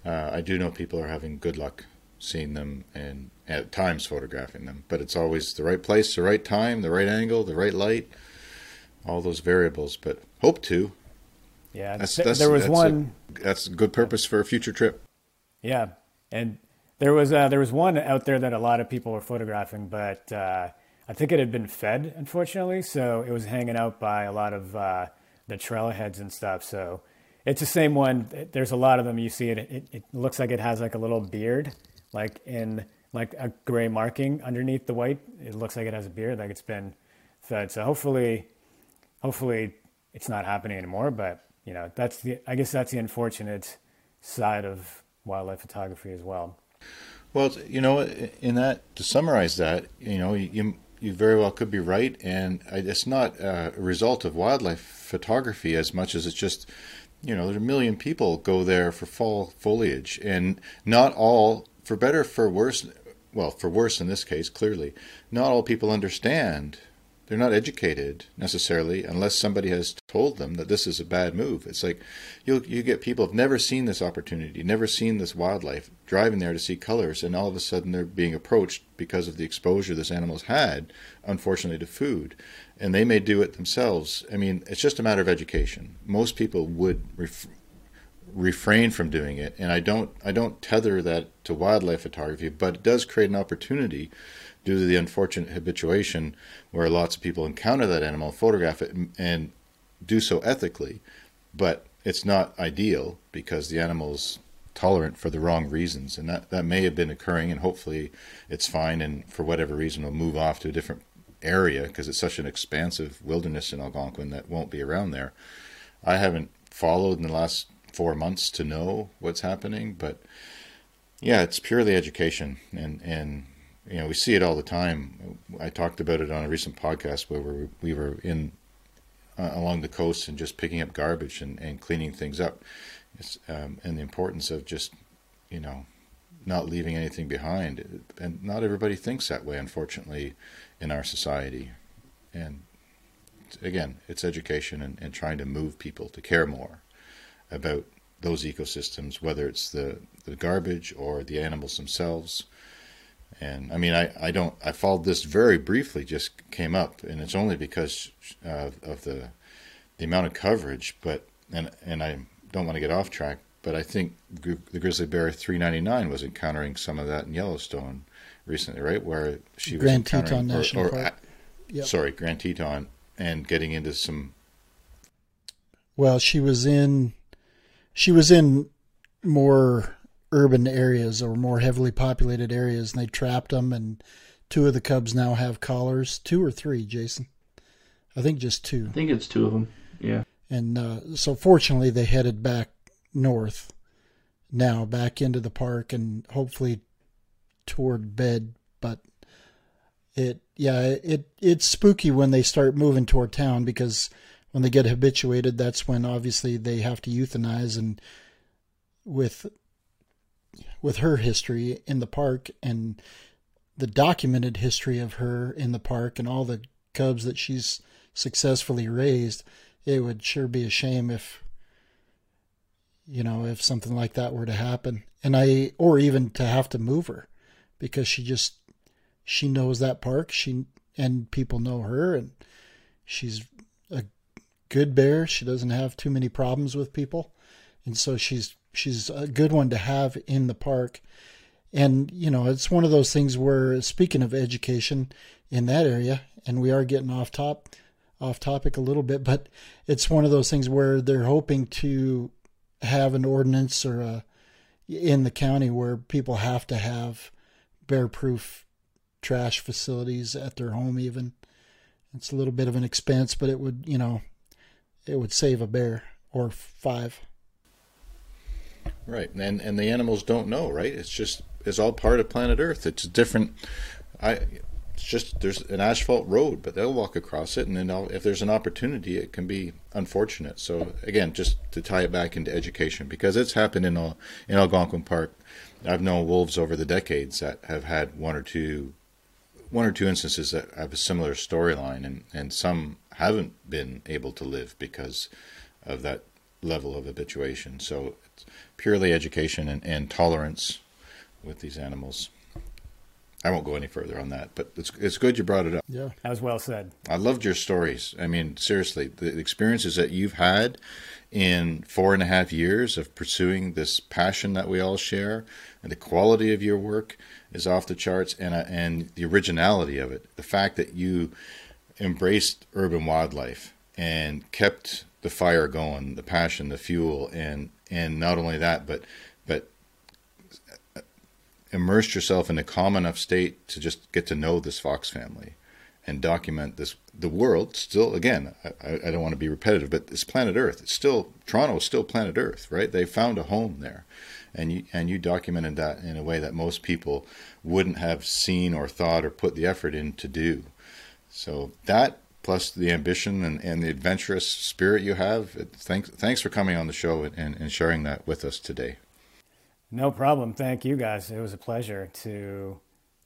uh, I do know people are having good luck seeing them and at times photographing them. But it's always the right place, the right time, the right angle, the right light, all those variables. But hope to. Yeah, that's, that's, there was that's one. A, that's a good purpose for a future trip. Yeah, and there was uh, there was one out there that a lot of people were photographing, but uh, I think it had been fed, unfortunately, so it was hanging out by a lot of uh, the trailheads and stuff. So it's the same one. There's a lot of them. You see it, it. It looks like it has like a little beard, like in like a gray marking underneath the white. It looks like it has a beard, like it's been fed. So hopefully, hopefully it's not happening anymore. But you know, that's the. I guess that's the unfortunate side of wildlife photography as well. Well, you know, in that to summarize that, you know, you you very well could be right, and it's not a result of wildlife photography as much as it's just, you know, there's a million people go there for fall foliage, and not all, for better for worse, well, for worse in this case, clearly, not all people understand they're not educated necessarily unless somebody has told them that this is a bad move. It's like you you get people have never seen this opportunity, never seen this wildlife, driving there to see colors, and all of a sudden they're being approached because of the exposure this animal's had, unfortunately, to food, and they may do it themselves. I mean, it's just a matter of education. Most people would. Ref- refrain from doing it and I don't I don't tether that to wildlife photography but it does create an opportunity due to the unfortunate habituation where lots of people encounter that animal, photograph it, and do so ethically. But it's not ideal because the animal's tolerant for the wrong reasons. And that, that may have been occurring, and hopefully it's fine, and for whatever reason, will move off to a different area because it's such an expansive wilderness in Algonquin that won't be around there. I haven't followed in the last four months to know what's happening, but yeah, it's purely education and and you know, we see it all the time. I talked about it on a recent podcast where we, we were in uh, along the coast and just picking up garbage and, and cleaning things up. Um, and the importance of just, you know, not leaving anything behind. And not everybody thinks that way, unfortunately, in our society. And again, it's education and, and trying to move people to care more about those ecosystems, whether it's the, the garbage or the animals themselves and I mean, I, I don't, I followed this very briefly, just came up, and it's only because uh, of the the amount of coverage. But and and I don't want to get off track, but I think the grizzly bear 399 was encountering some of that in Yellowstone recently, right? Where she Grand was Teton or, National or, Park. Yep. Sorry, Grand Teton, and getting into some. Well, she was in, she was in more urban areas or more heavily populated areas, and they trapped them. And two of the cubs now have collars. Two or three, Jason? I think just two. I think it's two of them. Yeah. And uh, so, fortunately, they headed back north now, back into the park, and hopefully toward bed. But it, yeah, it it's spooky when they start moving toward town because when they get habituated, that's when obviously they have to euthanize and with with her history in the park and the documented history of her in the park and all the cubs that she's successfully raised, it would sure be a shame if you know if something like that were to happen. And i or even to have to move her because she just she knows that park. She and people know her and she's a good bear. She doesn't have too many problems with people. And so she's she's a good one to have in the park. And you know, it's one of those things where speaking of education in that area, and we are getting off top off topic a little bit, but it's one of those things where they're hoping to have an ordinance or a in the county where people have to have bear proof trash facilities at their home even. It's a little bit of an expense, but it would, you know, it would save a bear or five. Right, and and the animals don't know, right? It's just it's all part of planet Earth. It's different. I it's just there's an asphalt road, but they'll walk across it, and then if there's an opportunity, it can be unfortunate. So again, just to tie it back into education, because it's happened in in Algonquin Park. I've known wolves over the decades that have had one or two one or two instances that have a similar storyline, and, and some haven't been able to live because of that level of habituation. So purely education and, and tolerance with these animals. I won't go any further on that, but it's it's good you brought it up. Yeah, that was well said. I loved your stories. I mean, seriously, the experiences that you've had in four and a half years of pursuing this passion that we all share, and the quality of your work is off the charts, and uh, and the originality of it, the fact that you embraced urban wildlife and kept the fire going, the passion, the fuel, and and not only that, but but immersed yourself in a calm enough state to just get to know this fox family and document this the world still again I, I don't want to be repetitive but this planet earth. It's still toronto is still planet earth right? They found a home there. And you and you documented that in a way that most people wouldn't have seen or thought or put the effort in to do. So that plus the ambition and, and the adventurous spirit you have thanks thanks for coming on the show and, and sharing that with us today no problem. Thank you guys. It was a pleasure to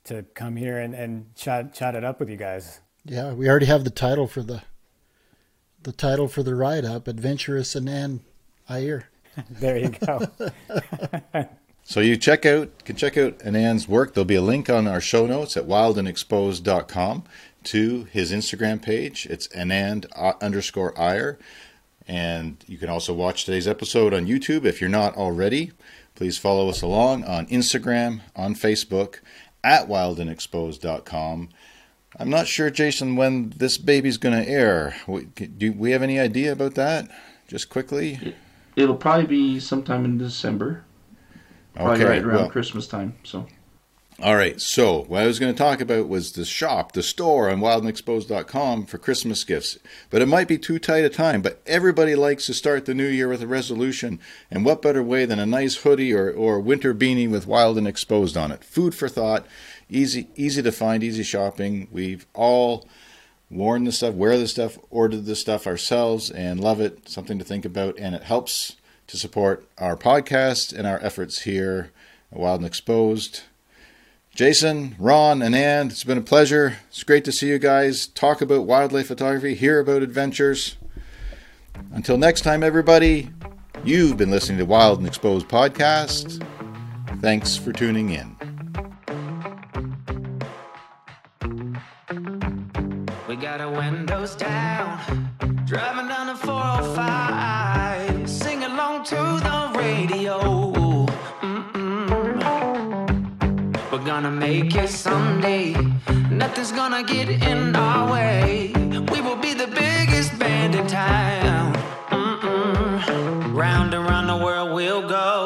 to come here and, and chat chat it up with you guys. Yeah, we already have the title for the the title for the write up, Adventurous Anand Iyer. there you go. so you check out can check out Anand's work. There'll be a link on our show notes at wildandexposed.com to his Instagram page. It's Anand underscore Iyer. And you can also watch today's episode on YouTube if you're not already. Please follow us along on Instagram, on Facebook, at wildandexposed.com. I'm not sure, Jason, when this baby's going to air. Do we have any idea about that? Just quickly. It'll probably be sometime in December. Probably okay, right around well, Christmas time. So. All right, so what I was going to talk about was the shop, the store on wildandexposed.com for Christmas gifts. But it might be too tight a time, but everybody likes to start the new year with a resolution. And what better way than a nice hoodie or, or winter beanie with Wild and Exposed on it? Food for thought, easy easy to find, easy shopping. We've all worn the stuff, wear the stuff, ordered the stuff ourselves, and love it. Something to think about, and it helps to support our podcast and our efforts here at Wild and Exposed. Jason, Ron, and Ann, it's been a pleasure. It's great to see you guys talk about wildlife photography, hear about adventures. Until next time, everybody, you've been listening to Wild and Exposed Podcast. Thanks for tuning in. We got our windows down, driving down the 405, gonna make it someday. Nothing's gonna get in our way. We will be the biggest band in town. Mm-mm. Round and round the world we'll go.